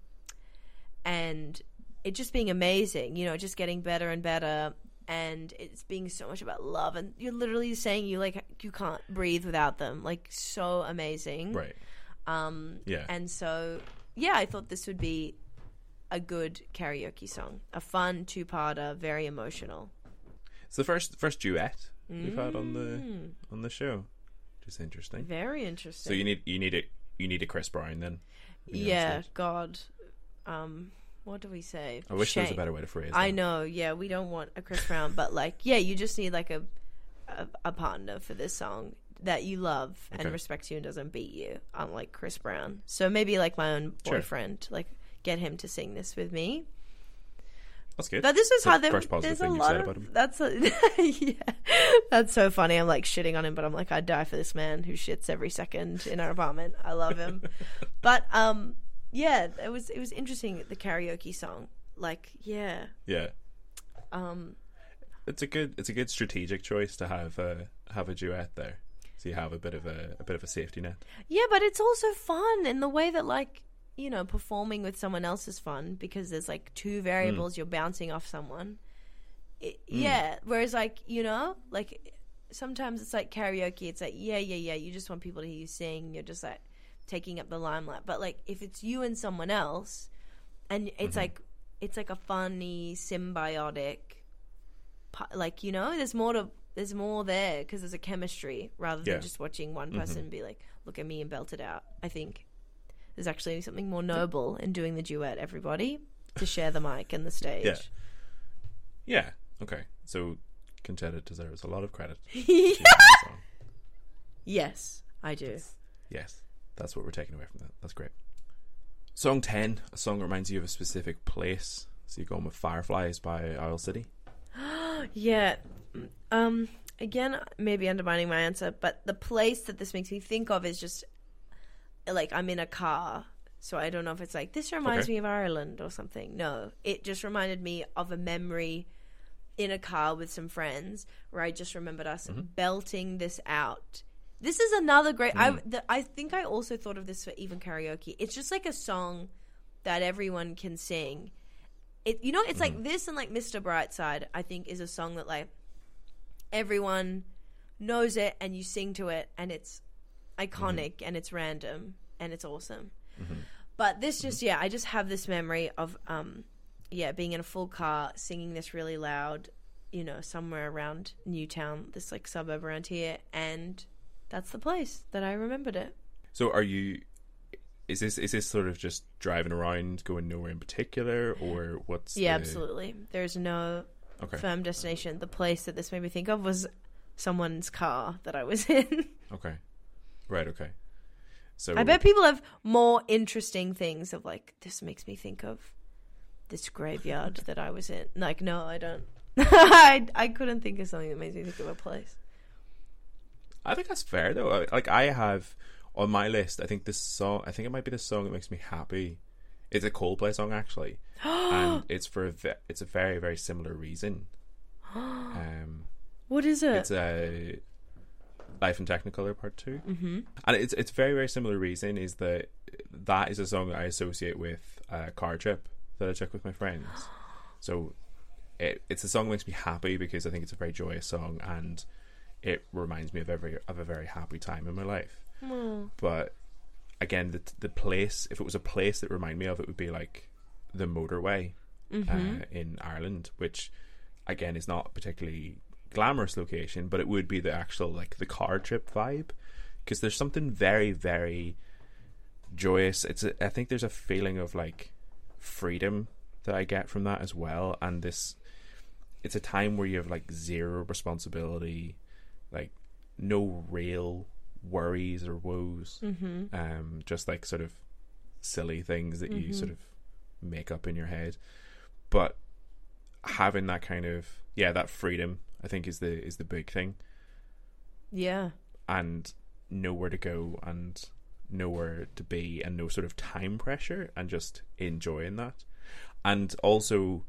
and it just being amazing, you know, just getting better and better and it's being so much about love and you're literally saying you like you can't breathe without them. Like so amazing.
Right.
Um,
Yeah.
and so, yeah, I thought this would be a good karaoke song, a fun two-parter, very emotional.
It's the first first duet we've had on the
Mm.
on the show. Just interesting.
Very interesting.
So you need you need a you need a Chris Brown then. when you're on
yeah. God, um, what do we say?
I wish there was a better way to phrase. It.
I
that.
know. Yeah, we don't want a Chris Brown, but like, yeah, you just need like a a, a partner for this song that you love
Okay.
and respects you and doesn't beat you, unlike Chris Brown. So maybe like my own
Sure.
boyfriend, like get him to sing this with me.
That's good.
But this is how
positive
there's a lot
said
of
about him.
that's a, *laughs* yeah, that's so funny. I'm like shitting on him, but I'm like I'd die for this man who shits every second in our apartment. I love him, *laughs* but um, yeah, it was it was interesting the karaoke song. Like, yeah,
Yeah.
um,
it's a good it's a good strategic choice to have a have a duet there, so you have a bit of a, a bit of a safety net.
yeah, but it's also fun in the way that like you know performing with someone else is fun because there's like two variables mm. you're bouncing off someone. It, mm. Yeah, whereas like you know like sometimes it's like karaoke. It's like yeah, yeah, yeah. You just want people to hear you sing. You're just like taking up the limelight. But like if it's you and someone else, and it's mm-hmm. like it's like a funny symbiotic, like you know, there's more to there's more there because there's a chemistry rather than
Yeah.
just watching one mm-hmm. person be like, look at me and belt it out. I think there's actually something more noble in doing the duet. Everybody to share the mic and the *laughs* stage.
Yeah. Yeah. Okay. So Concetta deserves a lot of credit. *laughs*
Yeah.
choosing that song.
Yes, I do.
Yes, that's what we're taking away from that. That's great. Song ten, a song that reminds you of a specific place. So you're going with "Fireflies" by Owl City. *gasps*
Yeah. Um. Again, maybe undermining my answer, but the place that this makes me think of is just like I'm in a car. So I don't know if it's like this reminds
Okay.
me of Ireland or something. No, it just reminded me of a memory in a car with some friends where I just remembered us mm-hmm. belting this out. This is another great. I mm. the, I think I also thought of this for even karaoke. It's just like a song that everyone can sing. It you know it's like mm-hmm. this and like Mr. Brightside. I think is a song that like everyone knows it and you sing to it and it's iconic mm-hmm. and it's random and it's awesome. Mm-hmm. But this mm-hmm. just yeah, I just have this memory of um yeah, being in a full car singing this really loud, you know, somewhere around Newtown, this like suburb around here and that's the place that I remembered it.
So are you? Is this is this sort of just driving around, going nowhere in particular, or what's?
Yeah,
the-
absolutely. There's no
Okay.
firm destination. The place that this made me think of was someone's car that I was *laughs* in.
Okay. Right. Okay. So
I bet people have more interesting things of like this makes me think of this graveyard that I was in. Like no, I don't. *laughs* I I couldn't think of something that makes me think of a place.
I think that's fair though. Like I have on my list, I think this song. I think it might be the song that makes me happy. It's a Coldplay song actually, *gasps* and it's for a ve- it's a very very similar reason. *gasps* Um,
What is it?
it's a Life in Technicolor Part 2 mm-hmm. and it's it's very very similar reason is that that is a song that I associate with a car trip that I took with my friends. So it, it's a song that makes me happy because I think it's a very joyous song and it reminds me of every of a very happy time in my life.
Oh.
But again, the the place if it was a place that reminded me of it would be like the motorway
Mm-hmm.
uh, in Ireland, which again is not particularly glamorous location, but it would be the actual like the car trip vibe because there's something very very joyous. It's a, I think there's a feeling of like freedom that I get from that as well, and this it's a time where you have like zero responsibility, like no real worries or woes,
Mm-hmm.
um, just like sort of silly things that you
Mhm.
sort of make up in your head. But having that kind of yeah, that freedom, I think is the is the big thing,
Yeah.
and nowhere to go and nowhere to be, and no sort of time pressure, and just enjoying that, and also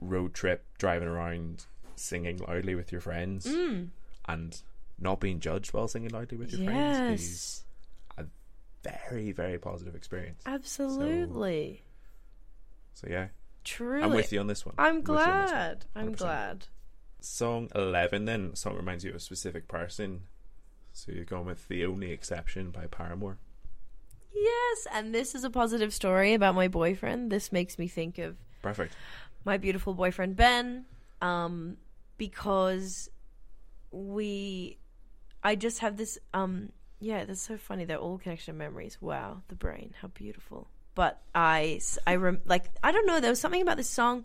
road trip driving around singing loudly with your friends
Mm.
and not being judged while singing loudly with your friends is
Yes.
very very positive experience.
Absolutely.
So yeah,
Truly.
I'm with you on this one.
I'm
you on
glad. I'm glad.
Song eleven then. Song reminds you of a specific person. So you're going with "The Only Exception" by Paramore.
Yes, and this is a positive story about my boyfriend. This makes me think of
Perfect.
my beautiful boyfriend Ben, um, because we, I just have this, um, yeah, that's so funny. They're all connection memories. Wow, the brain, how beautiful. But I I rem- like, I don't know. There was something about this song.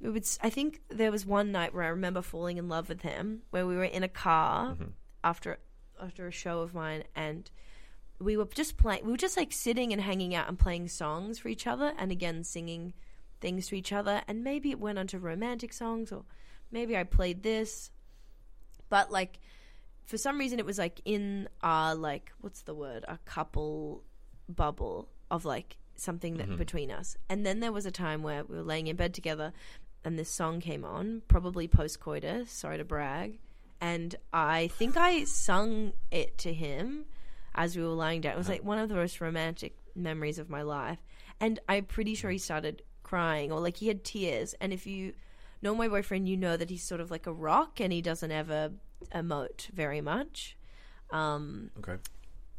It would, s- I think there was one night where I remember falling in love with him, where we were in a car
Mhm.
after after a show of mine, and we were just playing. We were just like sitting and hanging out and playing songs for each other, and again singing things to each other. And maybe it went on to romantic songs, or maybe I played this. But like, for some reason, it was like in our like what's the word? A couple bubble of like something that
Mhm.
between us. And then there was a time where we were laying in bed together, and this song came on, probably post coitus. Sorry to brag. And I think I sung it to him as we were lying down. It was like one of the most romantic memories of my life. And I'm pretty sure he started crying or like he had tears. And if you know my boyfriend, you know that he's sort of like a rock and he doesn't ever emote very much. Um,
Okay.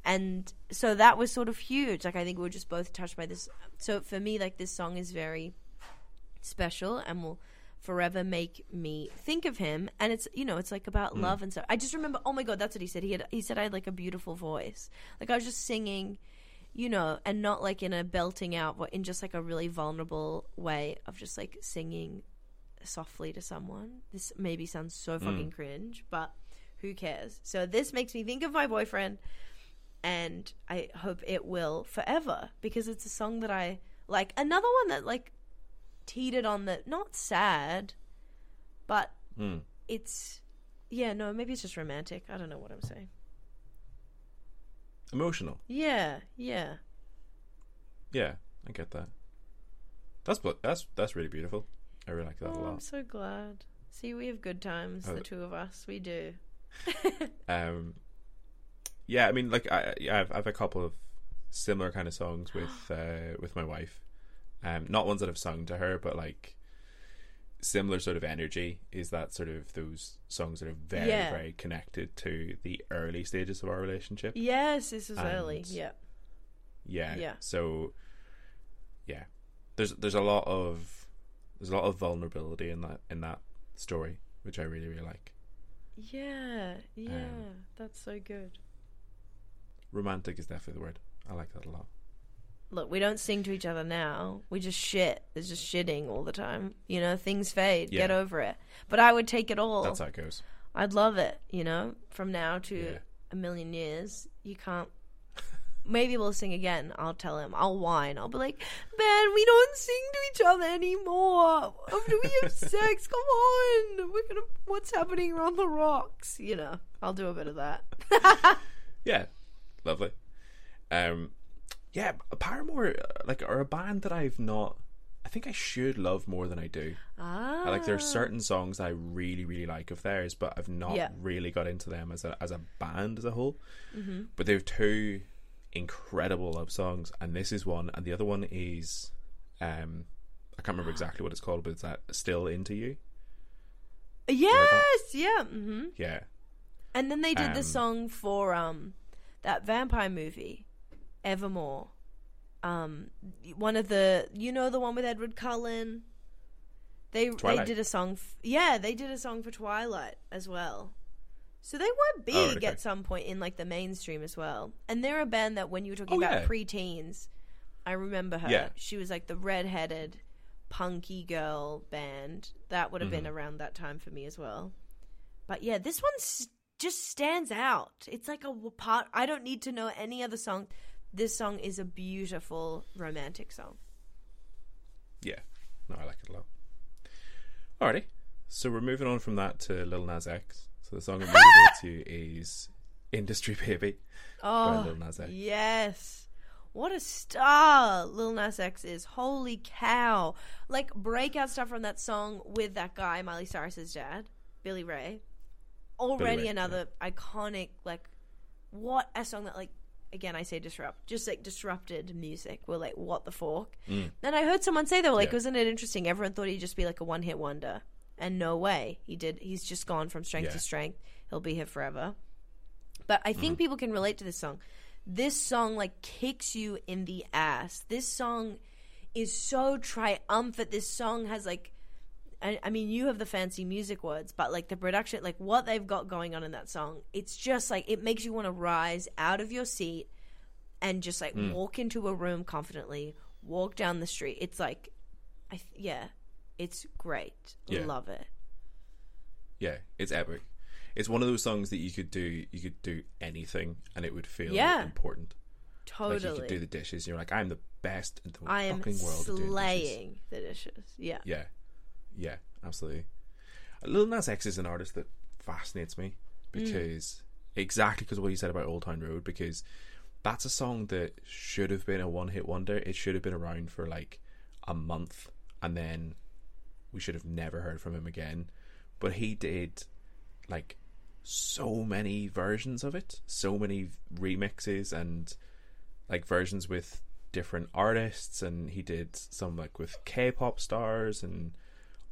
and so that was sort of huge. Like I think we were just both touched by this. So for me, like this song is very special and will forever make me think of him. And it's you know it's like about
Mm.
love and stuff. I just remember. Oh my god, that's what he said. He had he said I had like a beautiful voice. Like I was just singing. You know, and not like in a belting out, but in just like a really vulnerable way of just like singing softly to someone. This maybe sounds so fucking cringe, but who cares? So this makes me think of my boyfriend and I hope it will forever because it's a song that I like. Another one that like teetered on the not sad, but
Mm.
it's yeah, no, maybe it's just romantic. I don't know what I'm saying.
Emotional.
Yeah, yeah.
Yeah, I get that. That's that's that's really beautiful. I really like that a
Oh, I'm
lot.
so glad. See, we have good times,
Oh.
the two of us. We do. *laughs*
Um, yeah, I mean, like I, I've, I've a couple of similar kind of songs with uh, with my wife. Um, not ones that I've sung to her, but like similar sort of energy. Is that sort of those songs that are very
Yeah.
very connected to the early stages of our relationship?
Yes, this is early. Yeah.
Yeah.
Yeah.
So yeah. There's there's a lot of there's a lot of vulnerability in that in that story, which I really, really like.
Yeah, yeah.
Um,
That's so good.
Romantic is definitely the word. I like that a lot.
Look, we don't sing to each other now. We just shit. There's just shitting all the time. You know, things fade. Get over it. But I would take it all.
That's how it goes.
I'd love it, you know, from now to
Yeah.
a million years. You can't. *laughs* Maybe we'll sing again. I'll tell him. I'll whine. I'll be like, man, we don't sing to each other anymore. After we have *laughs* sex, come on. We're gonna. What's happening around the rocks? You know, I'll do a bit of that. *laughs*
Yeah, lovely. Um, yeah, Paramore, uh, like, are a band that I've not. I think I should love more than I do.
ah,
I Like, there are certain songs that I really, really like of theirs, but I've not
Yeah.
really got into them as a as a band as a whole.
Mm-hmm.
But they have two incredible love songs, and this is one, and the other one is, um, I can't remember *gasps* exactly what it's called, but it's that "Still Into You."
Yes, yeah. Mm-hmm.
Yeah,
And then they did the
Um,
song for um that vampire movie, Evermore. Um, one of the you know the one with Edward Cullen. They they did a song. F- yeah, they did a song for Twilight as well. So they were big
Oh, okay.
at some point in like the mainstream as well. And they're a band that when you were talking
Oh,
about
yeah.
pre-teens, I remember her.
Yeah.
She was like the red-headed punky girl band. That would have been
Mm-hmm.
around that time for me as well. But yeah, this one just stands out. It's like a part. I don't need to know any other song. This song is a beautiful romantic song.
Yeah. No, I like it a lot. Alrighty. So we're moving on from that to Lil Nas X. So the song I'm moving to *laughs* is Industry Baby by
Oh,
Lil Nas X.
yes. What a star Lil Nas X is. Holy cow. Like, breakout stuff from that song with that guy, Miley Cyrus's dad, Billy Ray. Already
Ray,
another iconic, like, what a song that, like, again, I say disrupt, just like disrupted music. We're like, what the fork?
Mm.
And I heard someone say, they were like,
Yeah.
wasn't it interesting? Everyone thought he'd just be like a one hit wonder. And no way. He did. He's just gone from strength
Yeah.
to strength. He'll be here forever. But I
Mm-hmm.
think people can relate to this song. This song like kicks you in the ass. This song is so triumphant. This song has like I, I mean you have the fancy music words, but like the production, like what they've got going on in that song, it's just like it makes you want to rise out of your seat and just like
Hmm.
walk into a room confidently, walk down the street. It's like I th- yeah, it's great.
Yeah.
Love it.
Yeah, it's epic. It's one of those songs that you could do you could do anything and it would feel
Yeah.
important.
Totally.
Like you could do the dishes. You're like, I'm the best in the
I am
fucking world doing dishes.
slaying the dishes. Yeah.
Yeah, yeah, absolutely. Lil Nas X is an artist that fascinates me hmm. because exactly because of what you said about Old Town Road. Because that's a song that should have been a one-hit wonder. It should have been around for like a month, and then we should have never heard from him again. But he did like so many versions of it, so many remixes and like versions with different artists and he did some like with K-pop stars and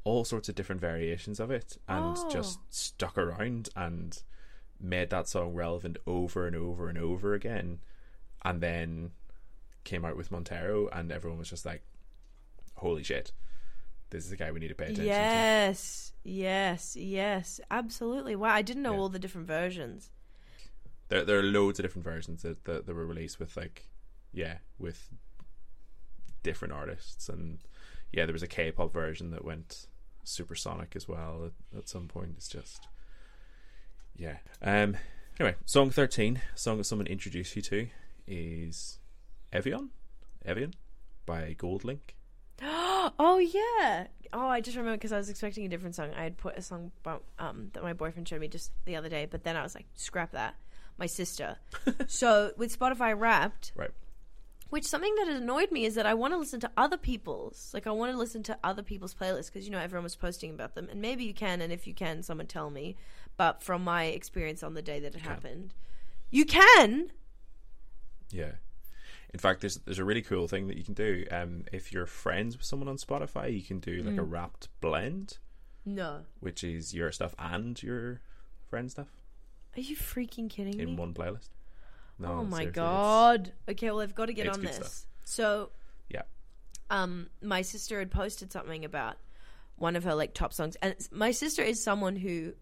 all sorts of different variations of it and
Oh.
just stuck around and made that song relevant over and over and over again and then came out with Montero and everyone was just like holy shit this is the guy we need to pay attention to
Yes, yes, yes, absolutely. Wow, I didn't know
Yeah.
all the different versions.
there, there are loads of different versions that, that, that were released with like yeah with different artists and yeah there was a k-pop version that went supersonic as well at, at some point it's just yeah um anyway song 13 song that someone introduced you to is evian evian by GoldLink *gasps*
oh yeah. Oh, I just remember because I was expecting a different song. I had put a song about, um, that my boyfriend showed me just the other day, but then I was like, scrap that. My sister. *laughs* so with Spotify Wrapped,
right
which something that annoyed me is that I want to listen to other people's. Like I want to listen to other people's playlists because you know everyone was posting about them, and maybe you can, and if you can, someone tell me. But from my experience on the day that it happened, you can.
Yeah. In fact, there's there's a really cool thing that you can do. Um, if you're friends with someone on Spotify, you can do like a wrapped blend,
No.
which is your stuff and your friend stuff
Are you freaking kidding
in
me?
one playlist. No,
oh my
seriously,
god. Okay, well I've got to get
it's
on
good
this.
stuff.
So,
Yeah.
um my sister had posted something about one of her like top songs and it's- my sister is someone who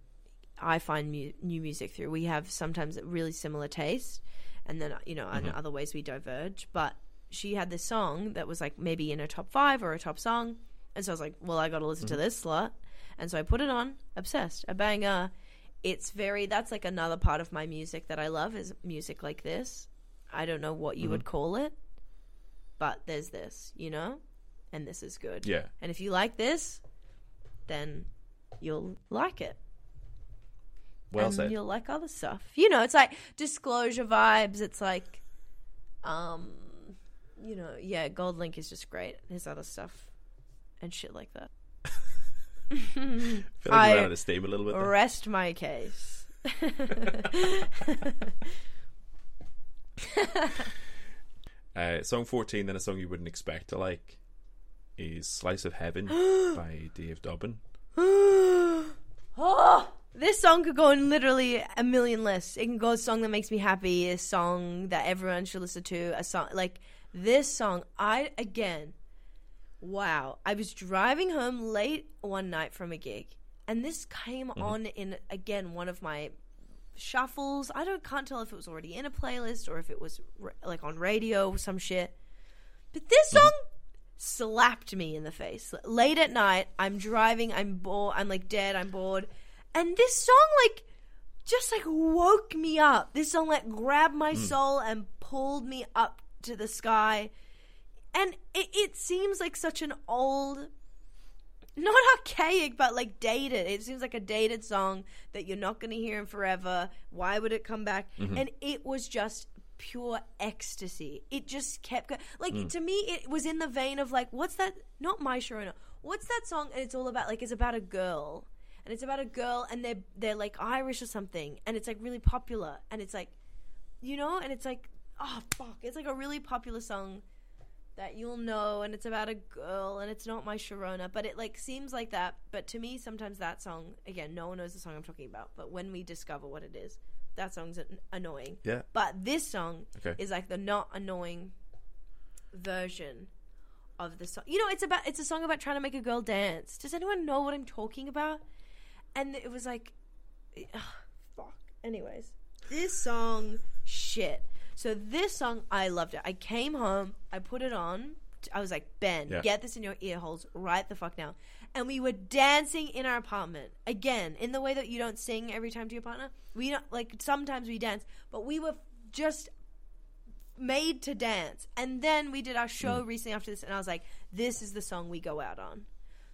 I find mu- new music through. We have sometimes a really similar taste and then you know in other ways we diverge, but she had this song that was like maybe in her top 5 or a top song. And so I was like, well, I got to listen to this slut. And so I put it on, obsessed, a banger. It's very that's like another part of my music that I love is music like this. I don't know what you would call it, but there's this, you know? And this is good.
Yeah.
And if you like this, then you'll like it.
Well
and
said.
you'll like other stuff. You know, it's like disclosure vibes. It's like um you know, yeah, GoldLink is just great. There's other stuff and shit like that.
I feel like
I
ran out of steam a little bit. There.
Rest my case. *laughs*
Uh, song 14, then a song you wouldn't expect to like, is Slice of Heaven *gasps* by Dave Dobbyn.
oh, *gasps* This song could go in literally a million lists. It can go a song that makes me happy, a song that everyone should listen to, a song like this song. I again, wow! I was driving home late one night from a gig, and this came mm-hmm. on in again one of my shuffles. I don't can't tell if it was already in a playlist or if it was r- like on radio or some shit. But this mm-hmm. song slapped me in the face. Late at night, I'm driving, I'm bored, I'm like dead, I'm bored. And this song like just like woke me up. This song like grabbed my mm. soul and pulled me up to the sky. And it, it seems like such an old not *laughs* archaic, but like dated. It seems like a dated song that you're not going to hear in forever. Why would it come back? Mm-hmm. And it was just pure ecstasy. It just kept go- like mm. to me. It was in the vein of like, what's that? Not my Sharona. What's that song? And it's all about like it's about a girl, and it's about a girl, and they're they're like Irish or something, and it's like really popular, and it's like, you know, and it's like, oh fuck, it's like a really popular song that you'll know and it's about a girl and it's not my Sharona, but it like seems like that. But to me, sometimes that song again, no one knows the song I'm talking about. But when we discover what it is, that song's an- annoying.
Yeah.
But this song
Okay.
is like the not annoying version of the song. You know, it's about it's a song about trying to make a girl dance. Does anyone know what I'm talking about? And it was like, ugh, *sighs* fuck. Anyways, this song, shit. So this song, I loved it. I came home, I put it on. I was like, Ben,
Yeah.
get this in your ear holes right the fuck now. And we were dancing in our apartment again in the way that you don't sing every time to your partner. We don't like sometimes we dance, but we were just made to dance. And then we did our show
Mm.
recently after this, and I was like, this is the song we go out on.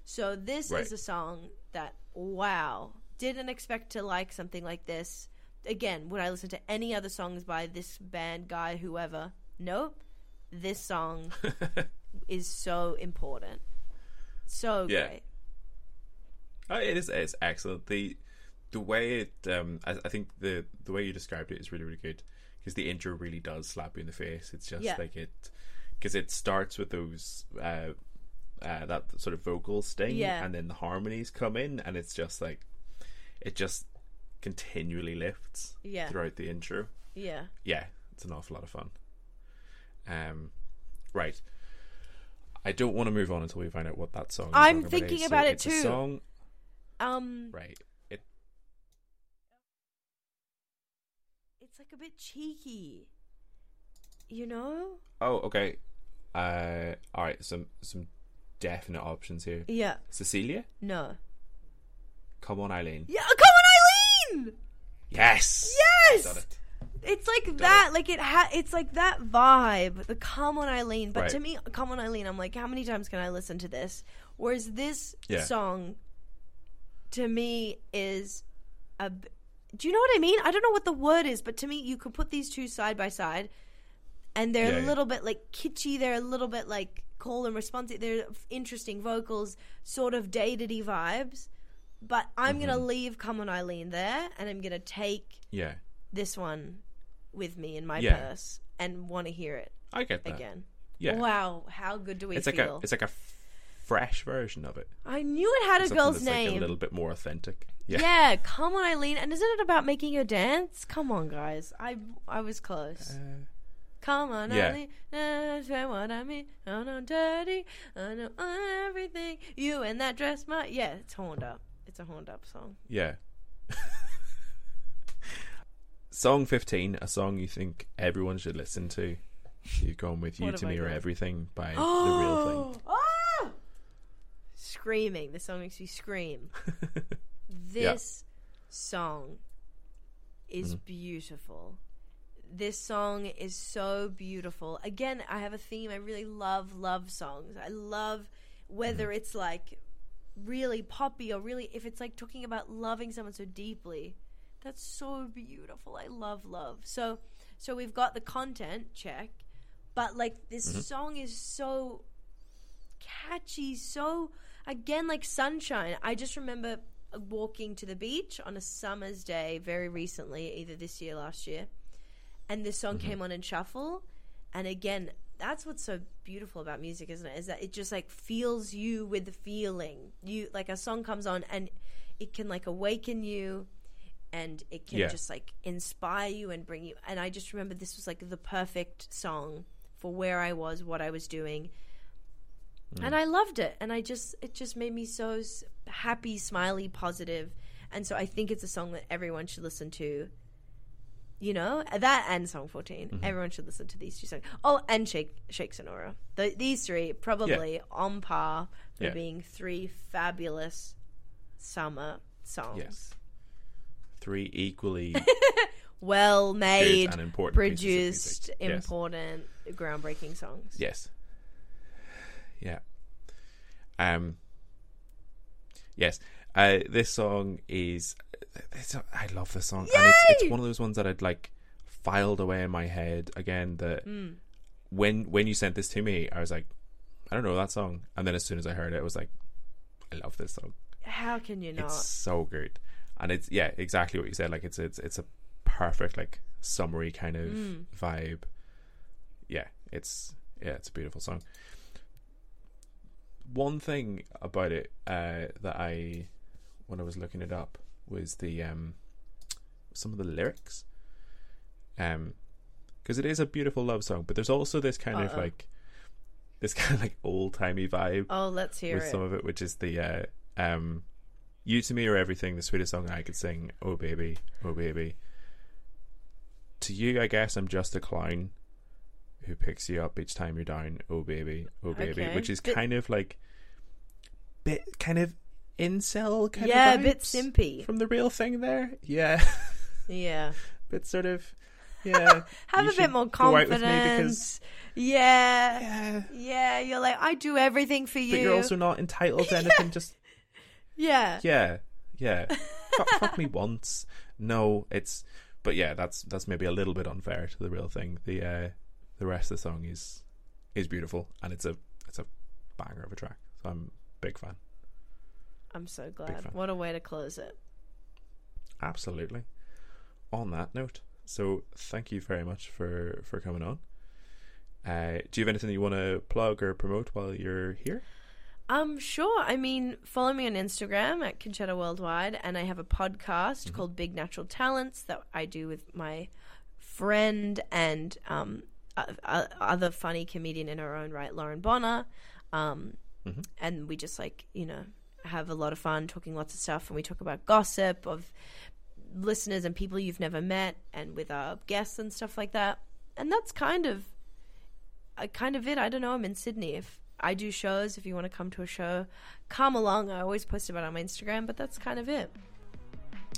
So this
Right.
is a song that, wow, didn't expect to like something like this. Again, would I listen to any other songs by this band guy, whoever? Nope. This song *laughs* is so important. So
Yeah.
great.
Oh, it is. It's excellent. The the way it, um, I, I think the the way you described it is really really good because the intro really does slap you in the face. It's just
Yeah.
like it because it starts with those uh, uh, that sort of vocal sting,
Yeah.
and then the harmonies come in, and it's just like it just continually lifts
Yeah.
throughout the intro.
Yeah.
Yeah, it's an awful lot of fun. Um, right. I don't want to move on until we find out what that song. is
I'm thinking
is.
about it
it's a
too.
song,
Um,
right? It
it's like a bit cheeky. You know?
Oh, okay. Uh, all right. Some some definite options here.
Yeah.
Cecilia,
No.
come on, Eileen.
Yeah, come Eileen!
Yes.
Yes!
It.
It's like that, like it ha- it's like that vibe, the come on Eileen. But to me, come on Eileen, I'm like, how many times can I listen to this? Whereas this
Yeah.
song, to me, is a. b- Do you know what I mean? I don't know what the word is, but to me, you could put these two side by side, and they're
Yeah,
a
yeah.
little bit like kitschy. They're a little bit like call and responsive. They're interesting vocals, sort of datedy vibes. But I'm gonna
Mm-hmm.
leave "Come On Eileen" there, and I'm gonna take
Yeah,
this one with me in my
Yeah.
purse and want to hear it
I get that.
again.
Yeah,
Wow, how good do we
it's like a it's like a fresh version of it.
I knew it had a
Something
girl's
that's like
name.
a little bit more authentic. Yeah.
yeah. come on, Eileen. And isn't it about making her dance? Come on, guys. I I was close.
Uh,
Come on,
yeah.
Eileen. That's what I mean. I know dirty. I know everything. You and that dress, my yeah. It's horned up. It's a horned up song.
yeah. *laughs* song fifteen, a song you think everyone should listen to. You've gone with "You
What
to
have
Me Or
done?
Everything" by the Real Thing.
Ah! Screaming. This song makes me scream. *laughs* this song is
Mm-hmm.
beautiful. This song is so beautiful. Again, I have a theme. I really love love songs. I love whether
Mm-hmm.
it's like really poppy or really if it's like talking about loving someone so deeply. That's so beautiful. I love love. So so we've got the content check, but like this
Mm-hmm.
song is so catchy, so again like sunshine. I just remember walking to the beach on a summer's day very recently, either this year, last year, and this song came on in shuffle, and again. That's what's so beautiful about music, isn't it? Is that it just like feels you with the feeling. You like a song comes on and it can like awaken you and it can
Yeah.
just like inspire you and bring you and I just remember this was like the perfect song for where I was, what I was doing.
Mm.
And I loved it and I just it just made me so happy, smiley, positive. And so I think it's a song that everyone should listen to. You know, that and song 14.
Mm-hmm.
Everyone should listen to these two songs. Oh, and Shake Shake Senora. The, these three probably on par for
Yeah.
being three fabulous summer songs.
Yes. Three equally *laughs*
Well made,
and important
produced.
Yes.
important, groundbreaking songs.
Yes. Yeah. Um. Yes. Uh, this song is. It's, I love this song, and it's it's one of those ones that I'd like filed away in my head again. That
Mm.
when when you sent this to me, I was like, I don't know that song, and then as soon as I heard it, I was like, I love this song.
How can you not?
It's so good, and it's yeah, exactly what you said. Like it's it's it's a perfect like summery kind of
Mm.
vibe. Yeah, it's yeah, it's a beautiful song. One thing about it uh, that I, when I was looking it up, was the um, some of the lyrics. Um, because it is a beautiful love song, but there's also this kind of
Uh-oh.
like, this *laughs* kind of like old timey vibe
Oh, let's hear
with
it.
some of it, which is the uh, um, "You to me are everything," the sweetest song I could sing. Oh baby, oh baby. To you, I guess I'm just a clown who picks you up each time you're down. Oh baby, oh baby,
Okay.
which is kind of like bit kind of incel kind
yeah, a bit simpy.
from the real thing there. Yeah,
Yeah. *laughs*
bit sort of *laughs* yeah.
Have a bit more
go out with me
confidence.
because-
yeah.
Yeah,
Yeah, you're like, I do everything for you.
but you're also not entitled to *laughs* anything. Just
yeah.
Yeah, yeah. fuck, fuck me once. No, it's. But yeah, that's that's maybe a little bit unfair to the real thing. The uh, the rest of the song is is beautiful and it's a it's a banger of a track. So I'm a big fan.
I'm so glad. What a way to close it.
Absolutely. On that note, so thank you very much for for coming on. Uh, do you have anything you want to plug or promote while you're here?
Um, sure. I mean, follow me on Instagram at Concetta Worldwide, and I have a podcast
Mm-hmm.
called Big Natural Talents that I do with my friend and um, o- other funny comedian in her own right, Lauren Bonner. Um,
Mhm.
and we just like you know have a lot of fun talking lots of stuff, and we talk about gossip of listeners and people you've never met, and with our guests and stuff like that. And that's kind of uh, kind of it. I don't know. I'm in Sydney. If I do shows, if you want to come to a show, come along. I always post about it on my Instagram, but that's kind of it.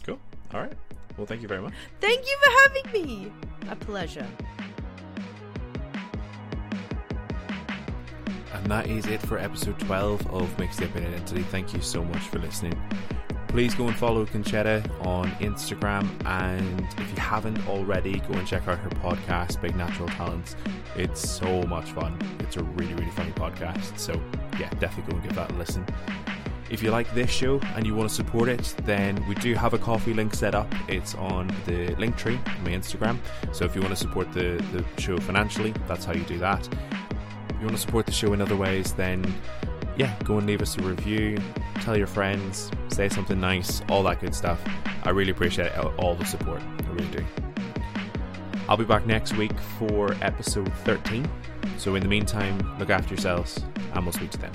Cool. All right. Well, thank you very much.
Thank you for having me. A pleasure.
And that is it for episode 12 of Mixtaping Identity. Thank you so much for listening. Please go and follow Concetta on Instagram. And if you haven't already, go and check out her podcast, Big Natural Talents. It's so much fun. It's a really, really funny podcast. So, yeah, definitely go and give that a listen. If you like this show and you want to support it, then we do have a coffee link set up. It's on the link tree on my Instagram. So if you want to support the, the show financially, that's how you do that. You want to support the show in other ways, then yeah, go and leave us a review, tell your friends, say something nice, all that good stuff. I really appreciate all all the support. I really do. I'll be back next week for episode 13. So in the meantime, look after yourselves and we'll speak to them.